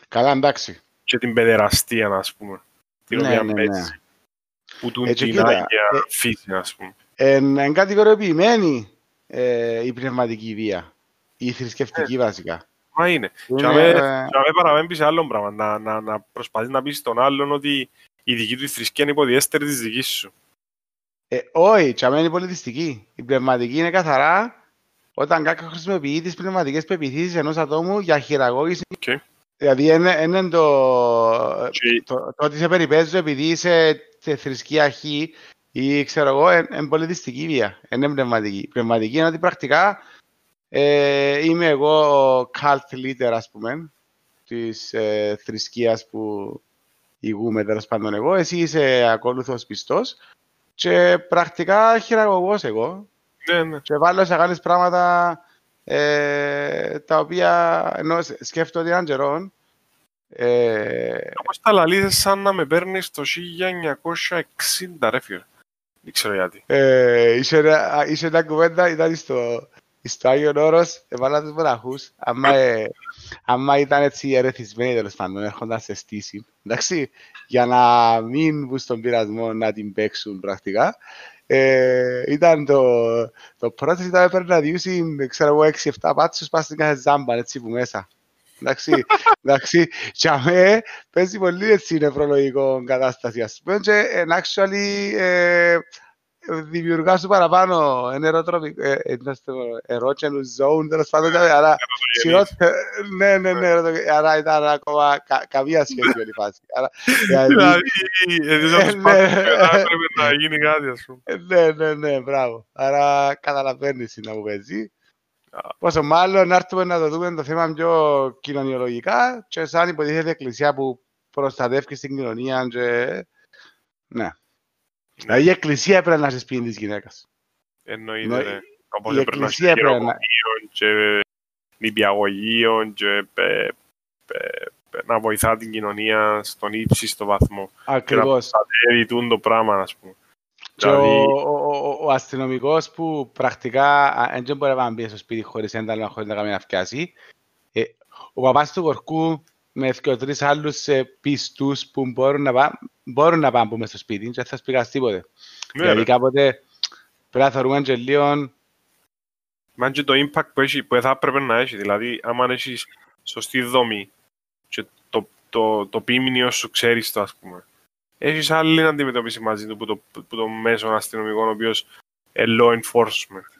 Καλά, εντάξει. Και την παιδεραστία, ας πούμε. Την Ναι, οποία ναι, παίζει. ναι. Που του Έτσι, την κοίτα, άγια ε, φύση, ας πούμε. Είναι κατηγοριοποιημένη ε, η πνευματική βία. Η θρησκευτική βασικά. Μα είναι. Είναι, Και αμέ, ε, και αμέ παραμένει σε άλλο πράγμα. Να, να, να προσπαθεί να πεις στον άλλον ότι η δική του θρησκεία είναι υποδιέστερη της δικής σου. Ε, όχι, τσαμέ είναι πολιτιστική. Η πνευματική είναι καθαρά όταν κάποιος χρησιμοποιεί τις πνευματικές πεπιθήσεις ενός ατόμου για χειραγώγηση. Okay. Δηλαδή, είναι, είναι το, Και- το, το, ότι σε περιπέζω επειδή είσαι σε θρησκεία χ ή ξέρω εγώ, είναι πολιτιστική βία. Είναι πνευματική. Πνευματική είναι ότι πρακτικά ε, είμαι εγώ ο cult leader, ας πούμε, της ε, θρησκείας που ηγούμε τέλος πάντων εγώ. Εσύ είσαι ακόλουθος πιστός και πρακτικά χειραγωγός εγώ Ναι, ναι. και βάλω σε κάνεις πράγματα ε, τα οποία ενώ σ- σκέφτομαι έναν καιρό ε, Όπως τα λαλίζεις σαν να με παίρνεις το 1960 ρε φίλε. Δεν ξέρω γιατί. ε, είχε, ένα- είχε μια κουβέντα, ήταν στο, στο Άγιον Όρος, έβαλα τους μοναχούς, άμα, ε, άμα ήταν έτσι ερεθισμένοι τέλος πάντων, έρχονταν σε στήση, εντάξει, για να μην βγουν στον πειρασμό να την παίξουν πρακτικά. Ε, ήταν το, το πρώτο ήταν να παίρνει να διούσει, ξέρω εγώ, 6-7 πάτσους πας στην κάθε ζάμπα, έτσι που μέσα. Εντάξει, εντάξει, και αμέ παίζει πολύ έτσι νευρολογικό κατάσταση, ας πούμε, και εν actually ε, δημιουργάς σου παραπάνω ένα ερωτροπικό, ε, ένα ερώτησενου zone, τέλος πάντων, άρα χειρότερο, ναι, ναι, ναι, ερωτο- άρα ήταν ακόμα κα- καμία σχέση με τη φάση. Άρα, δηλαδή, Δηλαδή, έτσι όπως ναι. πάντα έπρεπε να γίνει κάτι ας πούμε. Ε, Ναι, ναι, ναι, μπράβο. Άρα καταλαβαίνεις τι να μου παίζει. Πόσο μάλλον να έρθουμε να το δούμε το θέμα πιο κοινωνιολογικά και σαν υποτίθεται εκκλησία που προστατεύει στην κοινωνία και... Ναι. Δηλαδή η εκκλησία έπρεπε να σε σπίτι της γυναίκας. Εννοείται Νο- ρε. Όπως η έπρεπε να εκκλησία έχει έπρεπε να- χειροκομείων και νηπιαγωγείων και ε, ε, ε, να βοηθά την κοινωνία στον ύψιστο βαθμό. Ακριβώς. Προστατεύει τούν το πράγμα, ας πούμε. Και ο, Δηλαδή, ο, ο, ο αστυνομικός που πρακτικά δεν μπορεί να μπει στο σπίτι χωρίς ένταλμα, χωρίς να κάνει να φτιάσει. Ε, ο παπάς του Κορκού με και τρεις άλλους ε, πιστούς που μπορούν να, πά, μπορούν να πάνε μες στο σπίτι και δεν θα σπηγάς τίποτε. ναι, δηλαδή ρε. κάποτε πρέπει να θεωρούμε και λίγο Μα και το impact που, έχει, που θα έπρεπε να έχει. Δηλαδή, άμα έχεις σωστή δομή και το, το, το πίμνιο σου ξέρεις το, ας πούμε. Έχεις άλλη αντιμετώπιση μαζί του που το, που το μέσο αστυνομικό, ο οποίος είναι law enforcement.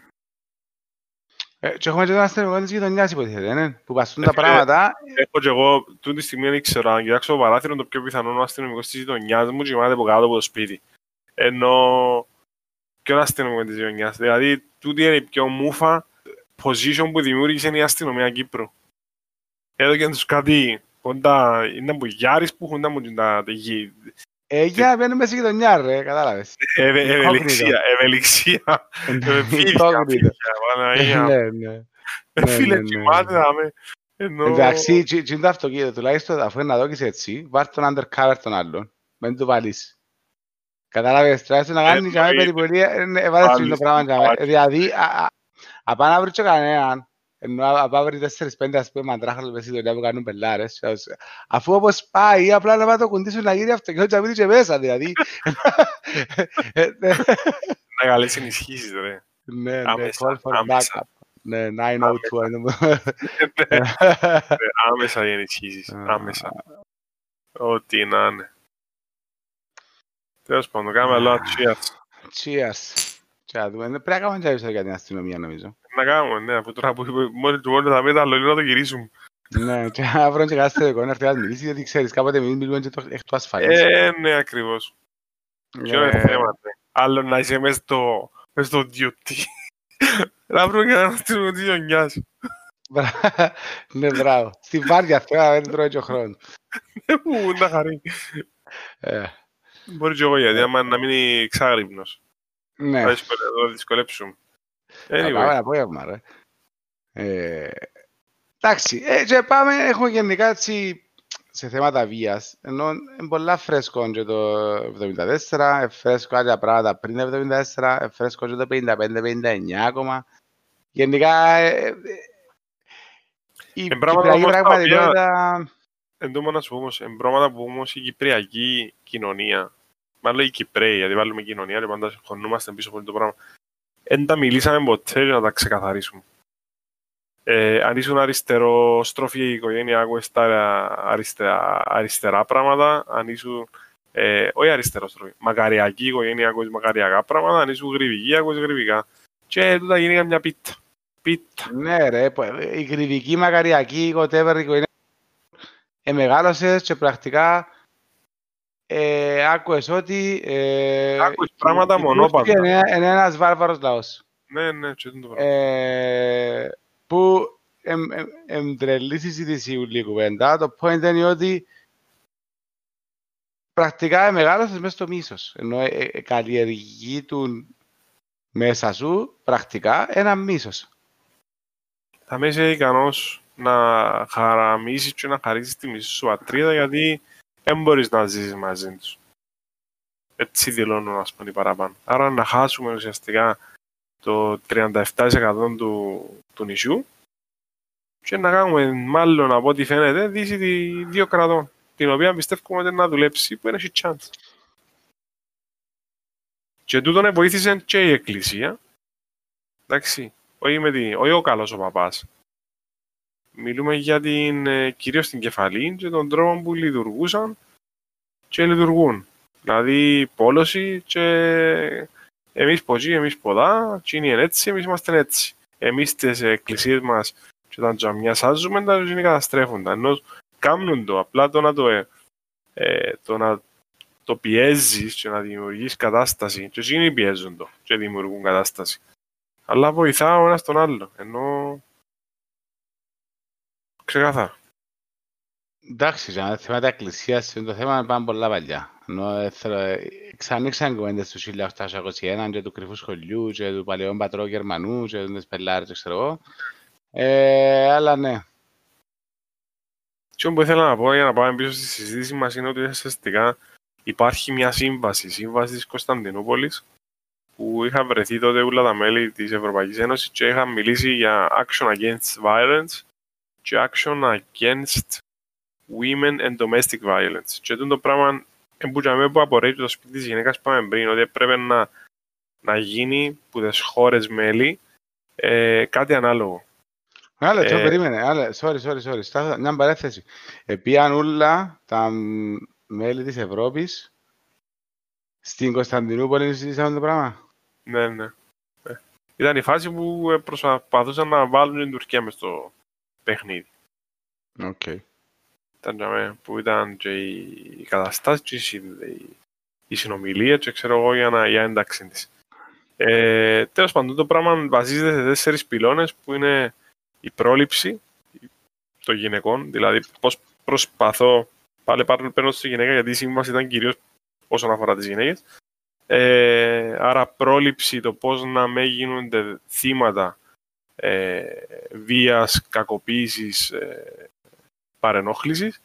Ε, και έχουμε και τον αστυνομικό της γειτονιάς υποτίθεται, ναι, που πασούν τα Ε, πράγματα. Έχω και εγώ, τούτη τη στιγμή δεν ξέρω, αν κοιτάξω το παράθυρο, το πιο πιθανό ο αστυνομικός της γειτονιάς μου κοιμάται από κάτω από το σπίτι. Ενώ και ο αστυνομικός της γειτονιάς. Δηλαδή, τούτη είναι η πιο μούφα position που δημιούργησε η αστυνομία Κύπρου. Εδώ και τους κάτι κοντά, είναι από Γιάρης που έχουν τα μου τα τα γη. Ε, για μπαίνουν μέσα στη γειτονιά, ρε, κατάλαβες. Ευε- Incognito. Ευελιξία, ευελιξία. Ε, Φύγηκα, Incognito. φύγηκα, Παναγία. Ναι, ναι. Ε, ναι, Φίλες, ναι, ναι. κοιμάται να με. Ενώ... Εντάξει, τσι- τσι είναι το αυτοκίνητο, τουλάχιστον αφού είναι να δώκεις έτσι, βάρ' τον undercover των άλλων, μην του βάλεις. Κατάλαβες, τουλάχιστον να κάνεις για μένα Εννοείται. περιπολία, ε, ε, βάλεις Βάλεις, το πράγμα για μένα. βάλεις. Δηλαδή, α- α- απά να βρεις και κανέναν, ενώ απά βρει τέσσερις πέντε ας πούμε μαντράχαλες μες στη δουλειά που κάνουν πελάρες, ας- αφού όπως πάει, απλά να πάει το κουντί σου να γύρει αυτοκίνητο και να μείνει και μέσα, δηλαδή. Ε, ναι, Να καλές ενισχύσεις, ρε. Ναι, ναι, Άμεσα, call for άμεσα. backup. Ναι, 902, είναι Ε, Άμεσα οι ενισχύσεις, Α. άμεσα. Ό,τι να είναι. Τέλος πάντων, κάνουμε άλλο cheers. Cheers. Και να δούμε. Πρέπει να κάνουμε και episode για την αστυνομία νομίζω. Να κάνουμε, ναι, αφού τώρα που είπε, μόλις του μόλις θα πει τα λόγια να το γυρίσουμε. Ναι, και να βρουν και κάθε τελικό να έρθει να μιλήσει, γιατί ξέρεις, κάποτε εμείς μιλούμε και το εκ του ασφαλής. Ε, ναι, ακριβώς. Ποιο είναι Ε, θέμα, ναι. Άλλο να είσαι μες στο, μες στο duty. Να βρούμε κανέναν στην της γειτονιάς. μπρα- Ναι, μπράβο. Στη βάρδια αυτό, να δεν τρώει και ο χρόνος. Ε, Πού να χαρεί. Ε, Μπορεί και εγώ γιατί, άμα να μείνει ξάγρυπνος. Ναι, Θα δυσκολε- θα δυσκολέψουμε. Θα πάμε Anyway, ένα απόγευμα, ρε. Ε, Εντάξει, ε, και πάμε, έχουμε γενικά έτσι σε θέματα βίας, ενώ είναι πολλά φρέσκο και το 74, ε, φρέσκο άλλα πράγματα πριν το 74, ε, φρέσκο και το 55-59 ακόμα. Γενικά, ε, ε, η Ε, πράγματα κυπριακή όμως τα πραγματικότητα... εν τω να σου πω όμως, εν πράγματα που όμως η κυπριακή κοινωνία, μάλλον οι Κυπρέοι, γιατί βάλουμε κοινωνία και πάντα συγχωνούμαστε πίσω από αυτό το πράγμα, δεν τα μιλήσαμε ποτέ για να τα ξεκαθαρίσουμε. Ε, αν ήσουν αριστερό, στροφή η οικογένεια, άκουες τα αριστερά, αριστερά πράγματα. Αν ήσουν ε, όχι αριστερόστροφη, μακαριακή οικογένεια, ακούεις μακαριακά πράγματα, αν ήσουν γρηβική, ακούεις γρηβικά. Και τούτα γίνει μια πίτα. Πίτα. Ναι ρε, η γρηβική, μακαριακή, whatever, η οικογένεια ε, μεγάλωσες και πρακτικά ε, άκουες ότι... Ε, άκουες πράγματα μονόπατα. Είναι, είναι ένας βάρβαρος λαός. Ναι, ναι, και το πράγμα. Ε, που εμτρελή συζήτηση ούλη κουβέντα. Το point είναι ότι πρακτικά μεγάλωσες μέσα στο μίσος. Ενώ ε, ε, καλλιεργεί του μέσα σου πρακτικά ένα μίσος. Θα με είσαι ικανός να χαραμίσεις και να χαρίσεις τη μισή σου πατρίδα γιατί δεν μπορείς να ζήσεις μαζί τους. Έτσι δηλώνουν ας πούμε παραπάνω. Άρα να χάσουμε ουσιαστικά το 37% του, του νησιού και να κάνουμε μάλλον από ό,τι φαίνεται δύση δύο κρατών την οποία πιστεύουμε ότι να δουλέψει που είναι έχει chance. Και τούτον βοήθησε και η Εκκλησία. Εντάξει, όχι, με την, όχι ο καλός ο παπάς. Μιλούμε για την, ε, κυρίως την κεφαλή και τον τρόπο που λειτουργούσαν και λειτουργούν. Δηλαδή πόλωση και εμείς πω εμείς ποδά, και είναι έτσι, εμείς είμαστε έτσι. Εμείς στις εκκλησίες μας και τα τζαμιά σάζουμε, τα είναι καταστρέφοντα. Ενώ κάνουν το, απλά το να το, ε, ε, το, να το πιέζεις και να δημιουργείς κατάσταση και εκείνοι πιέζουν το και δημιουργούν κατάσταση. Αλλά βοηθά ο ένας τον άλλο, ενώ ξεκάθαρα. Εντάξει, για να θέματα εκκλησίας, το θέμα πάνε πολλά παλιά. Ενώ ε, θέλω, ξανοίξαν κουβέντες του 1821 και του κρυφού σχολείου και του παλαιού πατρό Γερμανού και του πελάρες, ξέρω εγώ. Ε, αλλά ναι. Τι που ήθελα να πω για να πάμε πίσω στη συζήτηση μας είναι ότι ουσιαστικά υπάρχει μια σύμβαση, σύμβαση της Κωνσταντινούπολης που είχα βρεθεί τότε όλα τα μέλη της Ευρωπαϊκής Ένωσης και είχα μιλήσει για action against violence και action against women and domestic violence. Και το πράγμα εμπούτζαμε που απορρέει το σπίτι της γυναίκας πάμε πριν, ότι έπρεπε να, να γίνει που τις χώρες μέλη ε, κάτι ανάλογο. Άλλα, ε, περίμενε. Άλλα, sorry, sorry, sorry. Στάθα, μια παρέθεση. Επίαν όλα τα μέλη της Ευρώπης στην Κωνσταντινούπολη συζήτησαμε το πράγμα; Ναι, ναι. Ε, ήταν η φάση που προσπαθούσαν να βάλουν την Τουρκία μες στο παιχνίδι. Ok. Okay. Ήταν που ήταν και η καταστάσης, η, η συνομιλία και ξέρω εγώ για, να, για ένταξη της. Ε, τέλος πάντων, το πράγμα βασίζεται σε τέσσερις πυλώνες που είναι η πρόληψη των γυναικών, δηλαδή πώς προσπαθώ, πάλι πάρω παίρνω στη γυναίκα γιατί η σύμβαση ήταν κυρίως όσον αφορά τις γυναίκες, ε, άρα πρόληψη το πώς να μην γίνονται θύματα ε, βίας, κακοποίησης, ε, παρενόχλησης,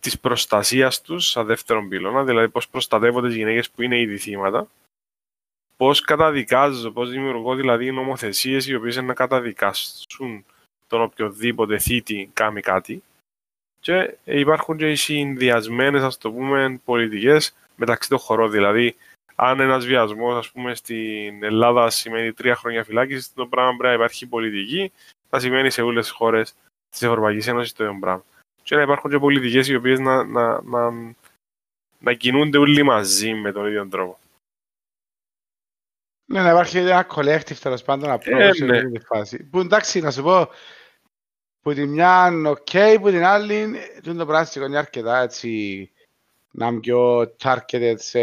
της προστασίας τους σαν δεύτερον πυλώνα, δηλαδή πώς προστατεύονται τις γυναίκες που είναι ήδη θύματα, πώς καταδικάζω, πώς δημιουργώ δηλαδή νομοθεσίες οι οποίες να καταδικάσουν τον οποιοδήποτε θήτη κάνει κάτι και υπάρχουν και οι συνδυασμένες, ας το πούμε, πολιτικές μεταξύ των χωρών. Δηλαδή, αν ένας βιασμός, ας πούμε, στην Ελλάδα σημαίνει τρία χρόνια φυλάκισης, το πράγμα πρέπει να υπάρχει πολιτική, θα σημαίνει σε όλες τις χώρες της Ευρωπαϊκής Ένωσης το ίδιο πράγμα. Και να υπάρχουν και πολιτικές οι οποίες να, να, να, να κινούνται όλοι μαζί με τον ίδιο τρόπο. Ναι, να υπάρχει ένα collective τέλος πάντων απλό ε, σε ναι. αυτή τη φάση. Που εντάξει, να σου πω, που την μια είναι ok, που την άλλη το πράγμα είναι αρκετά έτσι να είναι πιο targeted σε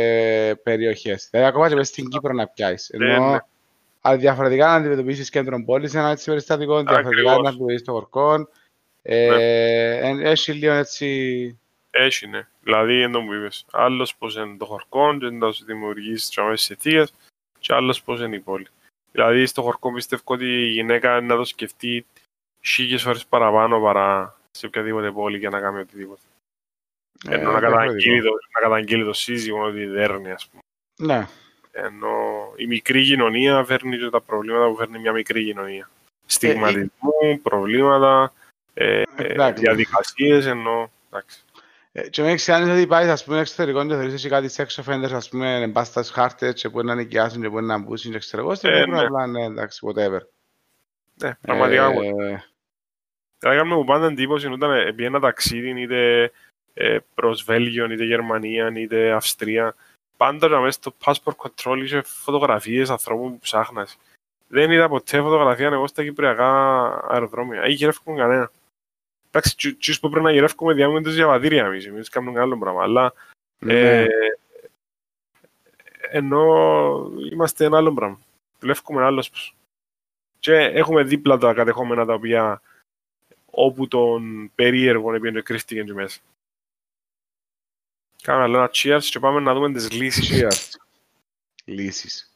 περιοχές. Δηλαδή ακόμα και στην Κύπρο να πιάσεις. Ναι, Ενώ ναι. διαφορετικά να αντιμετωπίσεις κέντρο πόλης, ένα έτσι περιστατικό, διαφορετικά να αντιμετωπίσεις το χορκό. Ε, έχει λίγο έτσι... Έχει, ναι. Δηλαδή, εν μου είπες, άλλος πώς είναι το χορκό και να σου δημιουργήσεις τις αιτίες και άλλος πώς είναι η πόλη. Δηλαδή, στο χορκό πιστεύω ότι η γυναίκα να το σκεφτεί χίλιες φορές παραπάνω παρά σε οποιαδήποτε πόλη για να κάνει οτιδήποτε. Ε, Ενώ να καταγγείλει, το, να καταγγείλει το σύζυγο ότι δέρνει, ας πούμε. Ναι. Ενώ η μικρή κοινωνία φέρνει και τα προβλήματα που φέρνει μια μικρή κοινωνία. Στιγματισμού, ε, προβλήματα, ε, διαδικασίες, ενώ... Εντάξει. Ε, και με ξέρεις ότι πάει, ας πούμε, εξωτερικό και θεωρείς κάτι sex offenders, ας πούμε, εμπάστας χάρτες και μπορεί να νοικιάσουν και μπορεί να μπούσουν και ξέρω εγώ, στην ναι. απλά, ναι, εντάξει, whatever. Ναι, πραγματικά. Ε, Δηλαδή, κάνουμε που πάντα εντύπωση όταν πήγε ένα ταξίδι, είτε ε, προς Βέλγιο, είτε Γερμανία, είτε Αυστρία, πάντα να μέσα στο passport control είχε φωτογραφίες ανθρώπων που ψάχνας. Δεν είδα ποτέ φωτογραφία εγώ στα κυπριακά αεροδρόμια. Ή γυρεύκουν κανένα. Εντάξει, τσίους που πρέπει να γυρεύκουμε διάμουν τις διαβατήρια εμείς, εμείς κάνουμε άλλο πράγμα, αλλά ναι. ε, ενώ είμαστε ένα άλλο πράγμα. Δουλεύουμε άλλος. Και έχουμε δίπλα τα κατεχόμενα τα οποία όπου τον περίεργο επειδή κρίστηκε και μέσα. Κάνουμε άλλο ένα cheers και πάμε να δούμε τις λύσεις. Cheers. Λύσεις.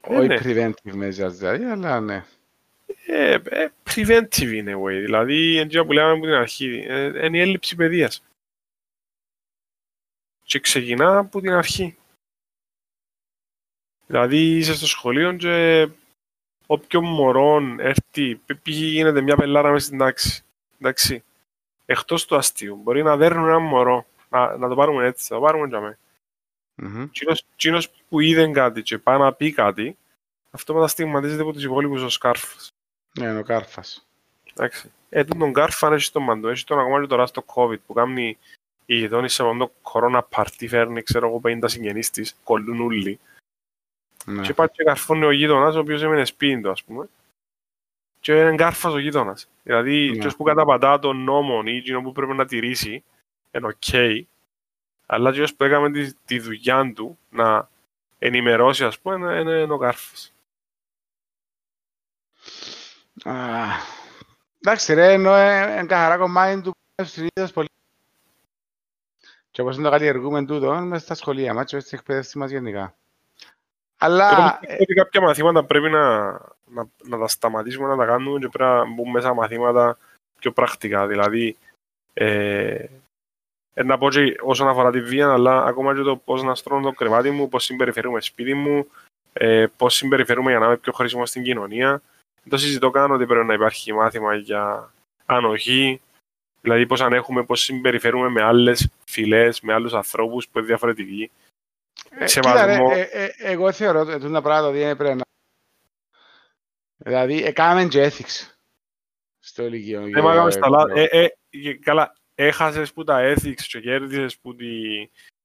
Ε, Όχι ναι. preventive measures δηλαδή, αλλά ναι. Ε, ε, preventive είναι, way. δηλαδή έτσι που λέμε από την αρχή, ε, είναι η έλλειψη παιδείας. Και ξεκινά από την αρχή. Δηλαδή είσαι στο σχολείο και όποιο μωρό έρθει, πήγε γίνεται μια πελάρα μέσα στην τάξη. Εντάξει. Εκτός του αστείου. Μπορεί να δέρνουν ένα μωρό. Να, να το πάρουμε έτσι, θα το πάρουμε για μένα. Mm-hmm. που είδε κάτι και πάει να πει κάτι, αυτό μεταστηγματίζεται από τους υπόλοιπους ο Σκάρφας. Ναι, ο Κάρφας. Εντάξει. Ε, τον Κάρφα έχει τον Μαντό, έχει τον ακόμα και τώρα στο COVID που κάνει η γειτόνισσα σε αυτό το corona party, φέρνει ξέρω εγώ 50 συγγενείς της, κολλούν όλοι. Ναι. Και πάει και καρφώνει ο γείτονας, ο οποίος έμενε σπίτι του, ας πούμε. Και είναι κάρφας ο γείτονας. Δηλαδή, ναι. που καταπατά τον νόμο ή εκείνο που πρέπει να τηρήσει, είναι ok. Okay, αλλά και που έκαμε τη, τη δουλειά του να ενημερώσει, ας πούμε, είναι, είναι, είναι ο κάρφας. Εντάξει ρε, ενώ είναι καθαρά κομμάτι του συνήθως πολύ. Και όπως είναι το καλλιεργούμε τούτο, μέσα στα σχολεία μας και στην εκπαίδευση μας γενικά. Αλλά... Ότι κάποια μαθήματα πρέπει να, να, να τα σταματήσουμε να τα κάνουμε και πρέπει να μπούμε μέσα μαθήματα πιο πρακτικά. Δηλαδή, ε, ε, να πω και όσον αφορά τη βία, αλλά ακόμα και το πώς να στρώνω το κρεβάτι μου, πώς συμπεριφερούμε σπίτι μου, ε, πώς συμπεριφερούμε για να είμαι πιο χρήσιμο στην κοινωνία. Δεν το συζητώ καν ότι πρέπει να υπάρχει μάθημα για ανοχή, δηλαδή πώς ανέχουμε, πώς συμπεριφερούμε με άλλες φυλές, με άλλους ανθρώπους που είναι διαφορετικοί. Ε, σεβασμό. Ε, ε, εγώ θεωρώ ότι το πράγμα δεν πρέπει να... Δηλαδή, έκαναμε και ethics στο ηλικίο. Δεν μάγαμε στα λάθη. Καλά, έχασες που τα ethics και κέρδισες που τη...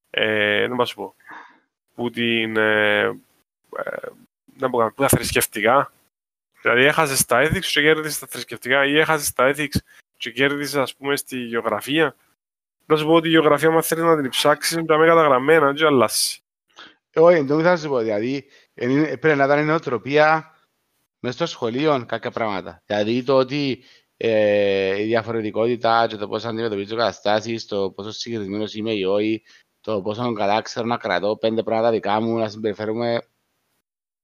δεν πάω σου πω. Που την... Δεν πω που τα θρησκευτικά. Δηλαδή, έχασες τα ethics και κέρδισες τα θρησκευτικά ή έχασες τα ethics και κέρδισες, ας πούμε, στη γεωγραφία. Να σου πω ότι η γεωγραφία, μας θέλει να την ψάξεις, είναι τα μέγα καταγραμμένα, και αλλάσει. Όχι, δεν θα σου πω. Δηλαδή, πρέπει να ήταν η νοοτροπία μέσα στο σχολείο κάποια πράγματα. Δηλαδή το ότι ε, η διαφορετικότητα και το πώς αντιμετωπίζω καταστάσεις, το πόσο συγκεκριμένος είμαι ή όχι, το πόσο καλά ξέρω να κρατώ πέντε πράγματα δικά μου, να συμπεριφέρουμε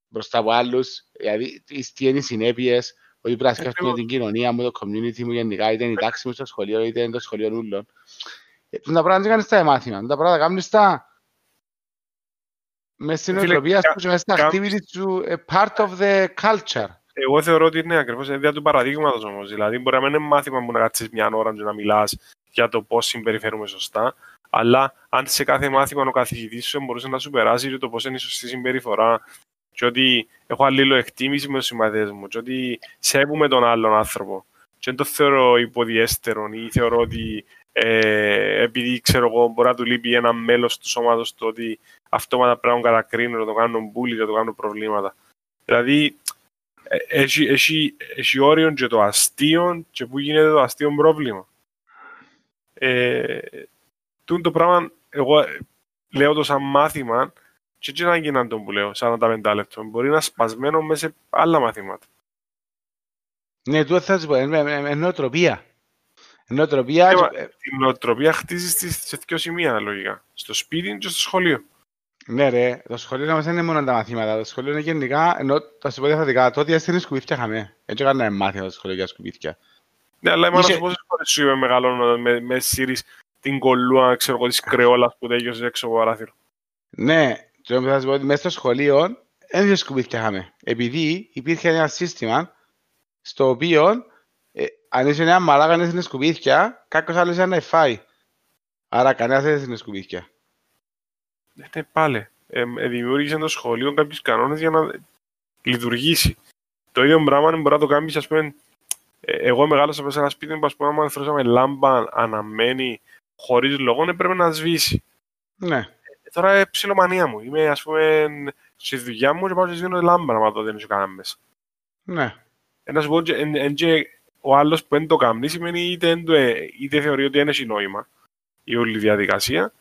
μπροστά από άλλους. Δηλαδή, τις είναι οι συνέπειες, ότι πρέπει να σκέφτομαι την κοινωνία μου, το community μου γενικά, είτε είναι η τάξη μου στο σχολείο, είτε είναι το σχολείο νουλών. Ε, τα πράγματα δεν κάνεις στα μάθημα, τα πράγματα κάνεις στα μες στην νοοτροπία σου και μες στην activity σου part of the culture. Εγώ θεωρώ ότι είναι ακριβώς η ιδέα του παραδείγματος όμως. Δηλαδή, μπορεί να μην είναι μάθημα που να κάτσεις μια ώρα και να μιλάς για το πώς συμπεριφέρουμε σωστά, αλλά αν σε κάθε μάθημα ο καθηγητής σου μπορούσε να σου περάσει για το πώς είναι η σωστή συμπεριφορά, και ότι έχω αλλήλω εκτίμηση με τους συμμαθητές μου, και ότι σέβουμε τον άλλον άνθρωπο. Και δεν το θεωρώ υποδιέστερο ή θεωρώ ότι ε, επειδή ξέρω εγώ μπορεί να του λείπει ένα μέλος του σώματος το ότι αυτόματα πρέπει να κατακρίνουν, να το κάνουν μπουλί, να το κάνουν προβλήματα. Δηλαδή, ε, έχει, έχει, έχει όριο και το αστείο και πού γίνεται το αστείο πρόβλημα. Ε, το πράγμα, εγώ λέω το σαν μάθημα και έτσι να γίναν τον που λέω, 45 λεπτό. Μπορεί να σπασμένο μέσα σε άλλα μαθήματα. Ναι, τούτο θα σου πω, είναι νοοτροπία. Νοοτροπία... Η νοοτροπία χτίζεις σε δύο σημεία, λογικά. Στο σπίτι και στο σχολείο. Ναι ρε, το σχολείο μας δεν είναι μόνο τα μαθήματα, το σχολείο είναι γενικά, ενώ θα σου πω διαφορετικά, τότε αστήνει σκουπίθια είχαμε, έτσι έκανα μάθημα το σχολείο για σκουπίθια. Ναι, αλλά εμάς Είχε... πόσες φορές σου είπε μεγαλώνω με, με σύρις την κολλούα, ξέρω εγώ, της κρεόλας που τέγιωσε έξω από παράθυρο. Ναι, και θα σου πω ότι μέσα στο σχολείο δεν σκουπίθια είχαμε, επειδή υπήρχε ένα σύστημα στο οποίο ε, αν είσαι ένα μαλάκα να είναι σκουπίθια, κάποιος άλλος είναι να φάει. Άρα κανένας δεν είναι σκουπίθια. Ναι, πάλι. Ε, δημιούργησε το σχολείο κάποιους κανόνες για να λειτουργήσει. Το ίδιο πράγμα μπορεί να το κάνεις, ας πούμε. Ε, εγώ μεγάλωσα σε ένα σπίτι που, ας πούμε, άμα θεωρούσαμε λάμπα αναμένη χωρίς λόγο έπρεπε να σβήσει. Ναι. Ε, τώρα είναι ψιλομανία μου. Είμαι, ας πούμε, στη δουλειά μου και πάω και σβήνω λάμπα να το δεν είσαι κανένα μέσα. Ναι. Ε, να σου πω, εν, εν, και ο άλλος που δεν το κάνει σημαίνει είτε, εν το, ε, είτε θεωρεί ότι δεν έχει νόημα η όλη διαδικασία,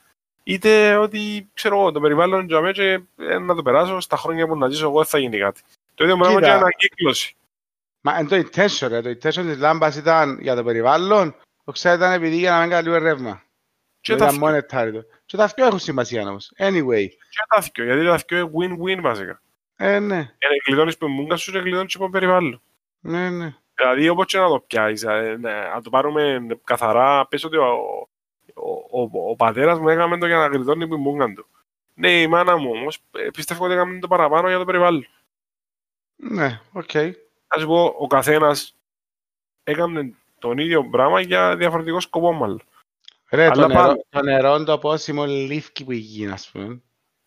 είτε ότι ξέρω εγώ, το περιβάλλον για μένα και ε, να το περάσω στα χρόνια που να ζήσω εγώ θα γίνει κάτι. Το ίδιο πράγμα και ανακύκλωση. Μα εν το intention, ρε, το intention της λάμπας ήταν για το περιβάλλον, το ξέρω ήταν επειδή για να μην κάνει ρεύμα. Και τα ήταν monetary το. Και τα δυο έχουν σημασία όμως. Anyway. Και τα δυο, γιατί τα δυο είναι win-win βασικά. Ε, ναι. Είναι κλειδώνεις που μούγκας σου και κλειδώνεις από περιβάλλον. Ναι, ναι. Δηλαδή όπως και να το πιάσεις, ε, ναι, να το πάρουμε καθαρά, πες ότι ο, ο, ο, ο πατέρας μου έκαμε το για να γλιτώνει που μούγκαν του. Ναι, η μάνα μου όμως ε, πιστεύω ότι έκαμε το παραπάνω για το περιβάλλον. Ναι, ok. Okay. Ας πω, ο καθένας έκανε τον ίδιο πράγμα για διαφορετικό σκοπό μάλλον. Ρε, το, νερό, το νερό το απόσημο λήφκι που γίνει, ας πούμε.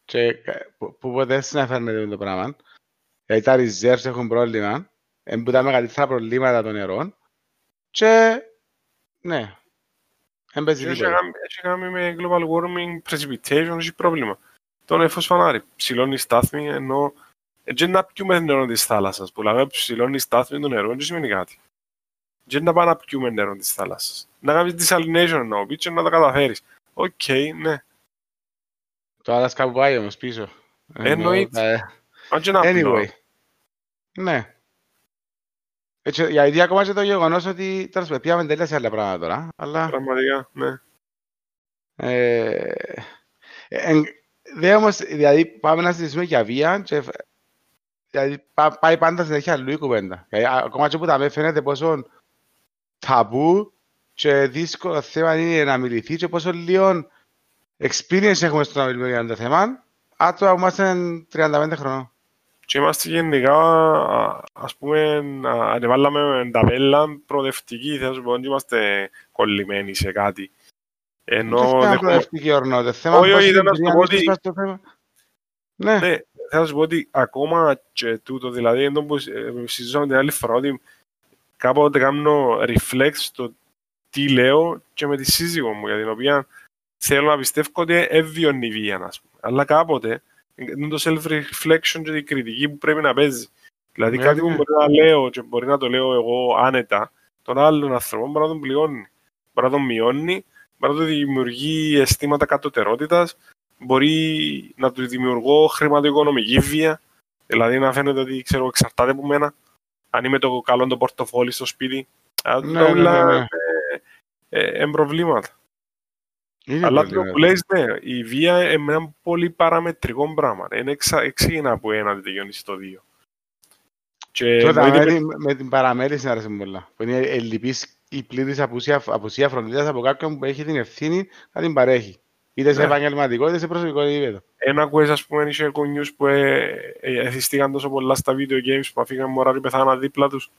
Και που, που ποτέ συναφέρνεται το πράγμα. Γιατί τα reserves έχουν πρόβλημα. Είναι που τα μεγαλύτερα προβλήματα των νερών. Και, ναι, δεν παίζει τίποτα. Έχει κάνει με global warming, precipitation, έχει πρόβλημα. Το νεφός φανάρι, ψηλώνει στάθμη, ενώ έτσι να πιούμε νερό της θάλασσας, που λέμε ψηλώνει στάθμη του νερού, δεν σημαίνει κάτι. Και να πάμε να πιούμε νερό της θάλασσας. Να κάνεις desalination να πει και να το καταφέρεις. Οκ, okay, ναι. Το άλλα σκαμπάει όμως πίσω. Εννοείται. Anyway. Ναι. Έτσι, για ιδέα ακόμα και το γεγονός ότι τώρα σου πιάμε τελεία σε άλλα πράγματα τώρα. Αλλά... Πραγματικά, ναι. Ε, ε, δε όμως, δηλαδή πάμε να συζητήσουμε για βία και δηλαδή, πά, πάει πάντα συνέχεια αλλού η κουβέντα. Δηλαδή, ακόμα και που τα με φαίνεται πόσο ταμπού και δύσκολο θέμα είναι να μιληθεί και πόσο λίγο experience έχουμε στο να μιλούμε για το θέμα, άτομα που είμαστε 35 χρονών και είμαστε γενικά, ας πούμε, ανεβάλαμε τα πέλα προοδευτική, θα σου πω, ότι είμαστε κολλημένοι σε κάτι. Ενώ... Δεν προοδευτική ορνότητα, θέμα όχι, όχι, να σου πω ότι... Ναι. ναι, θα σου πω ότι ακόμα και τούτο, δηλαδή, ενώ που ε, συζητήσαμε την άλλη φορά, ότι κάποτε κάνω reflect στο τι λέω και με τη σύζυγό μου, για την οποία θέλω να πιστεύω ότι έβιωνε η βία, ας πούμε. Αλλά κάποτε, είναι το self-reflection και η κριτική που πρέπει να παίζει. Δηλαδή yeah, ναι, κάτι που ναι. μπορεί να λέω και μπορεί να το λέω εγώ άνετα, τον άλλον άνθρωπο μπορεί να τον πληρώνει, μπορεί να τον μειώνει, μπορεί να του δημιουργεί αισθήματα κατωτερότητας, μπορεί να του δημιουργώ χρηματοοικονομική βία, δηλαδή να φαίνεται ότι ξέρω, εξαρτάται από μένα, αν είμαι το καλό το πορτοφόλι στο σπίτι. Ναι, όλα ναι, ναι. Ε, ε, προβλήματα. Είναι Αλλά το που λες, ναι, η βία είναι ένα πολύ παραμετρικό πράγμα. Είναι εξήγηνα από ένα δεν τελειώνει στο δύο. Και Τότε, με, με την παραμέτρηση να αρέσει πολλά. Που είναι ελλειπής η πλήρης απουσία, απουσία φροντίδας από κάποιον που έχει την ευθύνη να την παρέχει. Είτε σε ναι. επαγγελματικό είτε σε προσωπικό επίπεδο. Ένα ακούες, ας πούμε, είχε κονιούς που ε, ε, εθιστήκαν τόσο πολλά στα video games που αφήγαν μωρά και πεθάνα δίπλα τους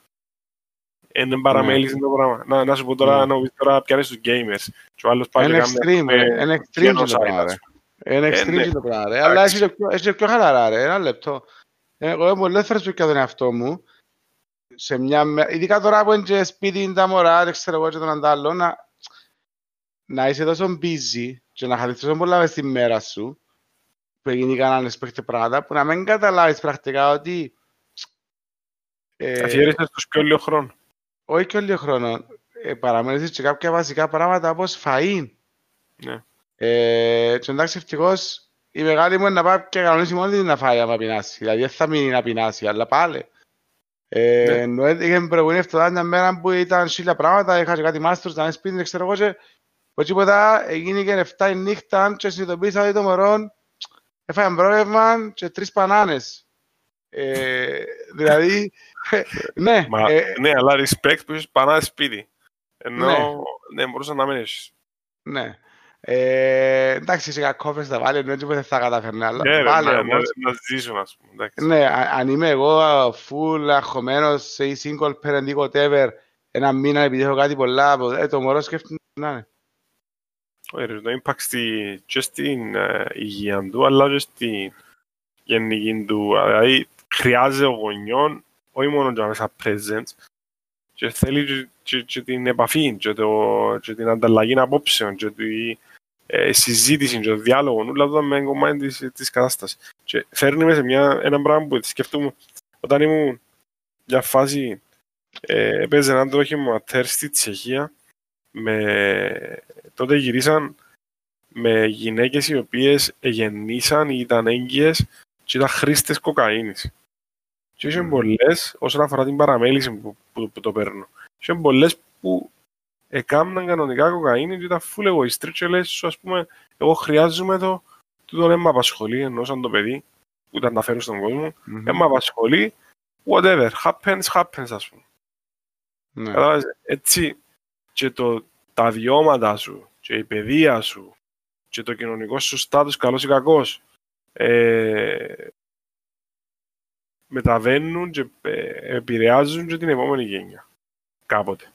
είναι παραμέληση το πράγμα. Να, να σου πω τώρα, να πεις τώρα πιάνεις τους gamers. Και ο άλλος πάει Είναι extreme, είναι extreme το πράγμα. Είναι extreme το πράγμα, αλλά έχει πιο χαλαρά, ρε, ένα λεπτό. Εγώ είμαι πολύ ελεύθερος που τον εαυτό μου, σε μια, ειδικά τώρα που είναι και σπίτι τα μωρά, δεν ξέρω εγώ και τον αντάλλο, να, να είσαι τόσο busy και να χαθείς τόσο πολλά μες στη μέρα σου, που έγινε κανένας παίχτε πράγματα, που να μην καταλάβεις πρακτικά ότι... Ε, Αφιέρεσαι στους πιο λίγο χρόνο όχι και όλο χρόνο, ε, παραμένεις και κάποια βασικά πράγματα όπως φαΐν. Ναι. Ε, και εντάξει, ευτυχώς, η μεγάλη μου είναι να πάει και κανονίσει μόνη της να φάει άμα πεινάσει. Δηλαδή δεν θα μείνει να πεινάσει, αλλά πάλι. Ε, ναι. Ενώ είχε προηγούμενη εβδομάδα μια μέρα που ήταν σίλια πράγματα, είχα και κάτι μάστρος, ήταν σπίτι, ξέρω εγώ και από τίποτα έγινε και 7 η νύχτα και συνειδητοποίησα ότι το μωρό έφαγε πρόγευμα και τρεις πανάνες. Ε, δηλαδή, ναι. Μα, ε, ναι, αλλά respect που είσαι πανά σπίτι. Ενώ ναι, ναι μπορούσα να μην έχεις. Ναι. Ε, εντάξει, σε κόφες θα βάλει, ενώ δεν θα καταφέρνει, αλλά ναι, βάλει ναι, όμως. Να, να ζήσουν, ας πούμε. Εντάξει. Ναι, αν είμαι εγώ full αγχωμένος σε single parent ή whatever, ένα μήνα επειδή έχω κάτι πολλά, ε, το μωρό σκέφτεται να είναι. Όχι, το impact στη, και στην uh, υγεία του, αλλά και στην γενική του. Δηλαδή, χρειάζεται ο γονιόν όχι μόνο για μέσα presence και θέλει και, και την επαφή και, το, και την ανταλλαγή απόψεων και τη ε, συζήτηση και το διάλογο, όλα αυτά με κομμάτι της, της κατάστασης. Και φέρνει με σε μια, ένα πράγμα που σκέφτομαι όταν ήμουν μια φάση ε, έπαιζε έναν τρόχιμο ατέρ στη Τσεχία με, τότε γυρίσαν με γυναίκες οι οποίες γεννήσαν ή ήταν έγκυες και ήταν χρήστες κοκαίνης. Και είχε mm. πολλές, όσον αφορά την παραμέληση που, που, που το παίρνω, είχε πολλές που έκαναν κανονικά κοκαίνη και ήταν φουλ εγωιστρή και λες σου, ας πούμε, εγώ χρειάζομαι το, τούτο δεν με απασχολεί, ενώ σαν το παιδί, που ήταν να φέρω στον κόσμο, mm-hmm. δεν με απασχολεί, whatever, happens, happens, ας πούμε. Ναι. έτσι, και το, τα βιώματα σου, και η παιδεία σου, και το κοινωνικό σου στάτους, καλός ή κακός, ε, μεταβαίνουν και ε, επηρεάζουν και την επόμενη γενιά. Κάποτε.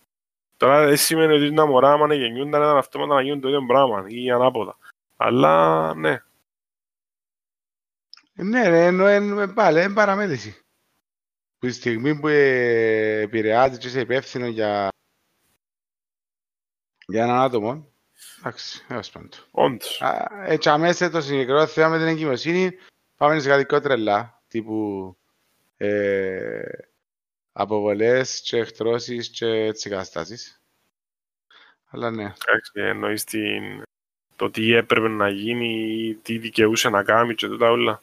Τώρα δεν σημαίνει ότι τα μωρά άμα γεννιούνταν ήταν αυτόματα να γίνουν το ίδιο πράγμα ή ανάποδα. Αλλά ναι. Ναι, ρε, ενώ πάλι, είναι παραμέτρηση. Που τη στιγμή που ε, επηρεάζει και είσαι υπεύθυνο για, για έναν άτομο, εντάξει, έως πάντων. Όντως. Έτσι αμέσως το συγκεκριμένο θέμα με την εγκυμοσύνη, πάμε σε κάτι πιο τρελά, τύπου ε, αποβολές και εκτρώσεις και έτσι καταστάσεις. Αλλά ναι. Εντάξει, εννοείς την... το τι έπρεπε να γίνει, τι δικαιούσε να κάνει και τούτα όλα.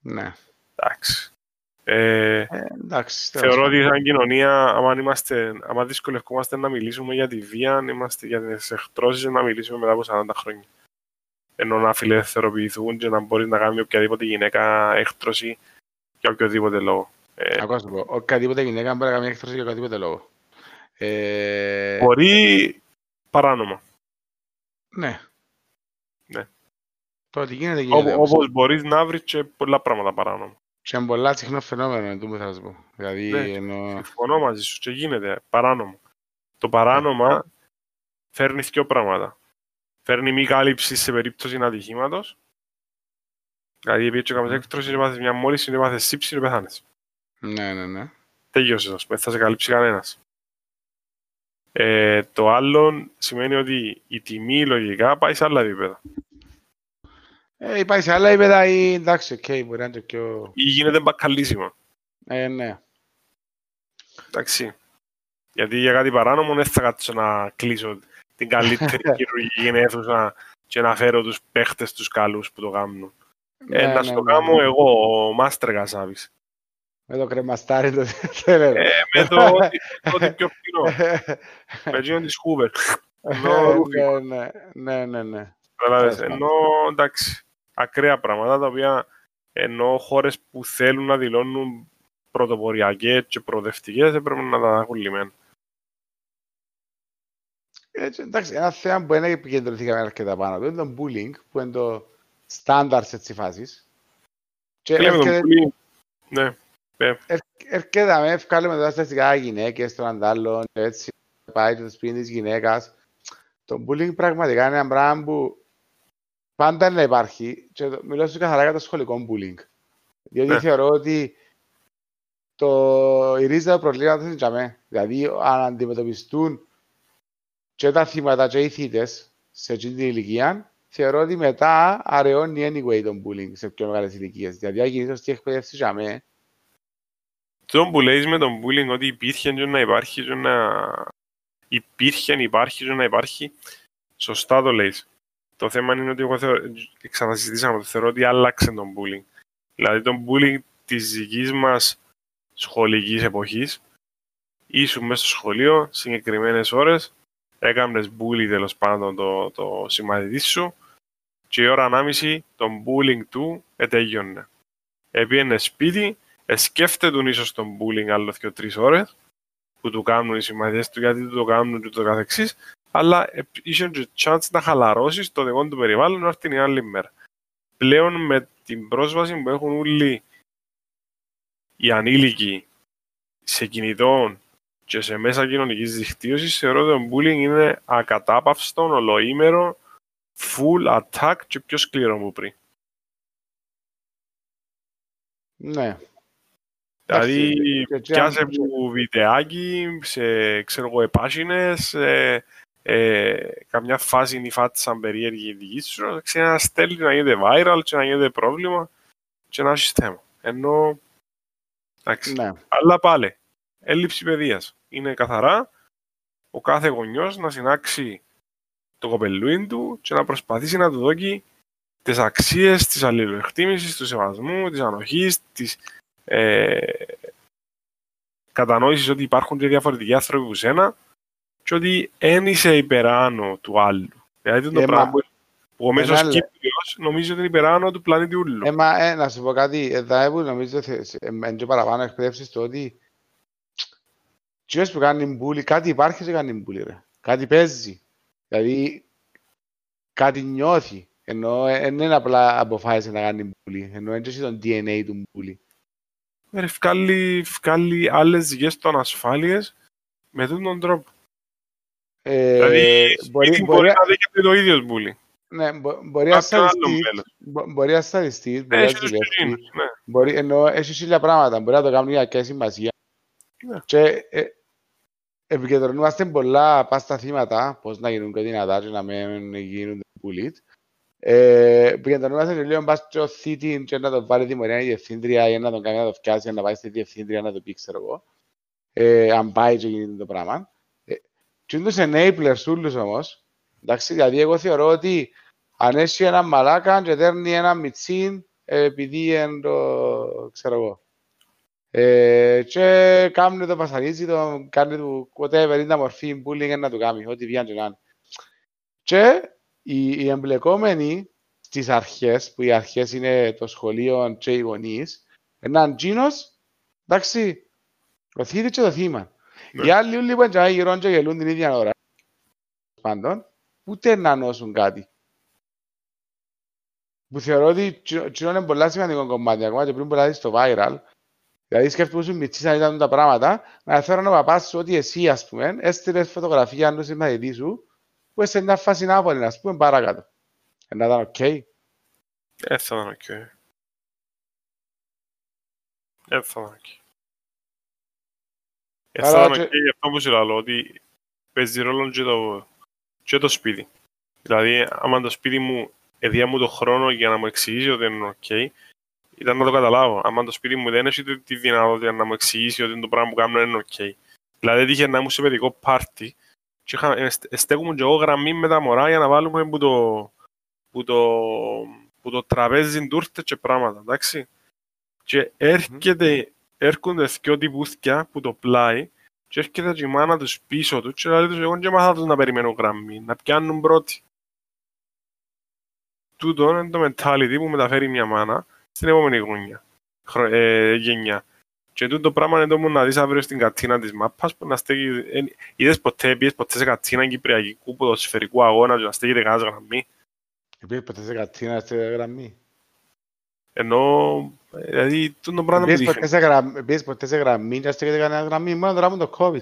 Ναι. Εντάξει. Ε, ε, εντάξει, θεωρώ ότι σαν κοινωνία, άμα, είμαστε, άμα δυσκολευόμαστε να μιλήσουμε για τη βία, είμαστε για τις εκτρώσεις, να μιλήσουμε μετά από 40 χρόνια. Ενώ να φιλελευθερωποιηθούν και να μπορεί να κάνει οποιαδήποτε γυναίκα έκτρωση για οποιοδήποτε λόγο. Ε, Ακούω πω, οποιαδήποτε γυναίκα μπορεί να κάνει έκτρωση για οποιοδήποτε λόγο. Ε... Μπορεί παράνομα. Ναι. Ναι. Το ότι γίνεται γίνεται. Όπως μπορείς να βρεις και πολλά πράγματα παράνομα. Και είναι πολλά συχνό φαινόμενο, εν τούτο θα σου πω. Δηλαδή, ναι, εννοώ... συμφωνώ μαζί σου και γίνεται παράνομο. Το παράνομα ναι. φέρνεις δύο πράγματα. Φέρνει μη κάλυψη σε περίπτωση ατυχήματος. Δηλαδή, επειδή έτσι έκαμε έκτρωση, έπαθες μια μόλις, έπαθες σύψη και πεθάνεις. Ναι, ναι, ναι. Τέλειωσε, ας πούμε, θα σε καλύψει κανένας. Ε, το άλλο σημαίνει ότι η τιμή λογικά πάει σε άλλα επίπεδα. Ε, πάει σε άλλα επίπεδα ή εντάξει, ok, okay, μπορεί να είναι πιο... Ή γίνεται μπακαλίσιμο. Ε, ναι. Εντάξει. Γιατί για κάτι παράνομο δεν θα κάτσω να κλείσω την καλύτερη χειρουργική αίθουσα και να φέρω τους παίχτες τους καλούς που το κάνουν. Ναι, ε, να ναι, στο ναι, κάνω ναι. εγώ, ο Μάστερ Κασάβης. Με το κρεμαστάρι το ε, με το ότι πιο φθηνό. με εκείνον της Χούβερ. Ναι, ναι, ναι, ναι. Ενώ, εντάξει, ακραία πράγματα τα οποία ενώ χώρες που θέλουν να δηλώνουν πρωτοποριακές και προοδευτικές έπρεπε να τα έχουν λυμμένα. Έτσι, εντάξει, ένα θέμα που δεν επικεντρωθήκαμε αρκετά πάνω του είναι το bullying, που είναι το στάνταρ σε έτσι φάσεις. Και έρχεται... Ναι. Έρχεται με ευκάλεμε τώρα στατιστικά γυναίκες, των αντάλλων, έτσι, πάει το σπίτι της γυναίκας. Το bullying πραγματικά είναι ένα πράγμα που πάντα να υπάρχει και μιλώ σου καθαρά για το σχολικό bullying. Διότι ναι. θεωρώ ότι το, η ρίζα του προβλήματος είναι για μέ. Δηλαδή, αν αντιμετωπιστούν και τα θύματα και οι θύτες σε αυτή την ηλικία, θεωρώ ότι μετά αραιώνει anyway τον bullying σε πιο μεγάλες ηλικίες. Δηλαδή, αν τι εκπαιδεύσεις για μέ. Το που λέει με τον bullying ότι υπήρχε και να υπάρχει και να... Υπήρχε, υπάρχει και να υπάρχει. Σωστά το λέει. Το θέμα είναι ότι εγώ θεωρώ, ξανασυζητήσαμε, το θεωρώ ότι άλλαξε τον bullying. Δηλαδή τον bullying της δικής μας σχολικής εποχής, ήσουν μέσα στο σχολείο συγκεκριμένες ώρες, έκανες bullying τέλος πάντων το, το συμμαθητής σου και η ώρα ανάμιση τον bullying του ετέγιονε. Επίενε σπίτι, σκέφτεται ίσως τον bullying άλλο και τρεις ώρες, που του κάνουν οι συμμαθητές του, γιατί του το κάνουν και το καθεξής, αλλά είχε και chance να χαλαρώσεις στο δικό του περιβάλλον να την άλλη μέρα. Πλέον με την πρόσβαση που έχουν όλοι οι ανήλικοι σε κινητών και σε μέσα κοινωνικής δικτύωσης, θεωρώ ότι το bullying είναι ακατάπαυστο, ολοήμερο, full attack και πιο σκληρό μου πριν. Ναι. Δηλαδή, και- και- πιάσε και- που βιντεάκι, σε, ξέρω εγώ, επάσινες, ε, ε, καμιά φάση είναι η φάτσα περίεργη η δική σου, ξέρει να στέλνει να γίνεται viral και να γίνεται πρόβλημα και να έχεις θέμα. Ενώ, εντάξει, Ναι. αλλά πάλι, έλλειψη παιδείας. Είναι καθαρά ο κάθε γονιός να συνάξει το κοπελούιν του και να προσπαθήσει να του δώσει τις αξίες της αλληλοεκτίμησης, του σεβασμού, της ανοχής, της ε, κατανόησης ότι υπάρχουν και διαφορετικοί άνθρωποι που σένα και ότι δεν είσαι υπεράνω του άλλου. Δηλαδή το Ε, πράγμα μα- που που ο μέσος Ένα- Κύπριος νομίζει ότι είναι υπεράνω του πλανήτη ούλου. Ε, μα, ε, να σου πω κάτι, εδώ που νομίζω θε- σε- ε, εν και παραπάνω εκπαίδευση το ότι τσιός που κάνει μπουλί, κάτι υπάρχει και κάνει μπουλί ρε. Κάτι παίζει. Δηλαδή, κάτι νιώθει. Ενώ δεν είναι απλά αποφάσισε να κάνει μπουλί. Ενώ δεν έχει τον DNA του μπουλί. Ε, ρε, Βγάλει, βγάλει άλλες δικές του ανασφάλειες με αυτόν τον τρόπο. Ε, δηλαδή, μπορεί, μπορεί, μπορεί, μπορείς να δέχεται το ίδιο μπουλί. ναι, μπο- μπορεί να Κάποιον άλλο σταριστείς, μέλος. μπο- μπορεί να σταριστείς, μπορεί Ε, να έχει τους δουλεύεις. εκείνους, ναι. Μπορεί, ενώ έχει χίλια πράγματα, μπορεί να το κάνουν για και σημασία. Ναι. Και ε, επικεντρωνόμαστε πολλά πας στα θύματα, πώς να γίνουν πιο δυνατά και να μην γίνουν bullied. Ε, επικεντρωνόμαστε και λίγο πας στο θήτη και να το βάλει δημορία η διευθύντρια ή να τον κάνει να το φτιάσει, να πάει στη διευθύντρια να το πει, ξέρω εγώ. Ε, αν πάει και γίνεται το πράγμα. Ε, και είναι τους enablers ούλους όμως. Εντάξει, δηλαδή εγώ θεωρώ ότι αν έχει ένα μαλάκα και δέρνει ένα μιτσίν ε, επειδή είναι το, ξέρω εγώ. Ε, και κάνει το βασανίζει, το κάνει το whatever, είναι μορφή bullying να το κάνει, ό,τι βγαίνει και να είναι. Και οι, οι εμπλεκόμενοι στις αρχές, που οι αρχές είναι το σχολείο και οι γονείς, έναν τζίνος, εντάξει, ο θήτη και το θύμα. Ναι. Οι άλλοι όλοι που είναι γύρω και γελούν την ίδια ώρα, πάντων, ούτε να νόσουν κάτι. Που θεωρώ ότι τσινό είναι πολλά σημαντικό κομμάτι, ακόμα και πριν πολλά στο viral. Δηλαδή σκέφτομαι σου μητσής αν ήταν τα πράγματα, να φέρω ο παπάς σου ότι εσύ, ας πούμε, έστειλες φωτογραφία του συμμαθητή σου, που είσαι σε μια φάση να άβολη, ας πούμε, παρακάτω. Ε, Να ήταν οκ. Ε, θα ήταν οκ. Ε, θα ήταν οκ. Ε, θα Άρα ήταν και- οκ για αυτό που σου λέω, ότι παίζει ρόλο και το, και το σπίτι. Δηλαδή, άμα το σπίτι μου εδιά μου το χρόνο για να μου εξηγήσει ότι είναι οκ, ήταν να το καταλάβω. Άμα το σπίτι μου δεν έχει τη- τη δυνατότητα να μου εξηγήσει ότι το πράγμα που κάνω είναι οκ. Δηλαδή, έτυχε να ήμουν σε παιδικό πάρτι και είχα, ε, στε- στέκουμε και εγώ γραμμή με τα μωρά για να βάλουμε που το, που το, που το τραπέζι τούρτες και πράγματα, εντάξει. Και έρχεται, έρχονται δυο τυπούθκια που το πλάι και έρχεται και η μάνα τους πίσω τους και λέει τους εγώ και μάθα τους να περιμένουν γραμμή, να πιάνουν πρώτοι. Τούτο είναι το mentality που μεταφέρει μια μάνα στην επόμενη γωνιά, χρο- ε, γενιά. Και τούτο το πράγμα είναι το μου να δεις αύριο στην κατίνα της μάπας που να στέκει... εν- Είδες ποτέ, πήγες ποτέ σε κατίνα κυπριακού ποδοσφαιρικού αγώνα και να στέκεται κανένας γραμμή; Υπήρχε ποτέ σε κατίνα στη γραμμή; Ενώ, ε, δηλαδή, τούτο το πράγμα Πήγες μου ποτέ δείχνει. σε γραμμή- πήγες ποτέ σε γραμμή και στέκεται κανένας γραμμή, μόνο τώρα μου το COVID.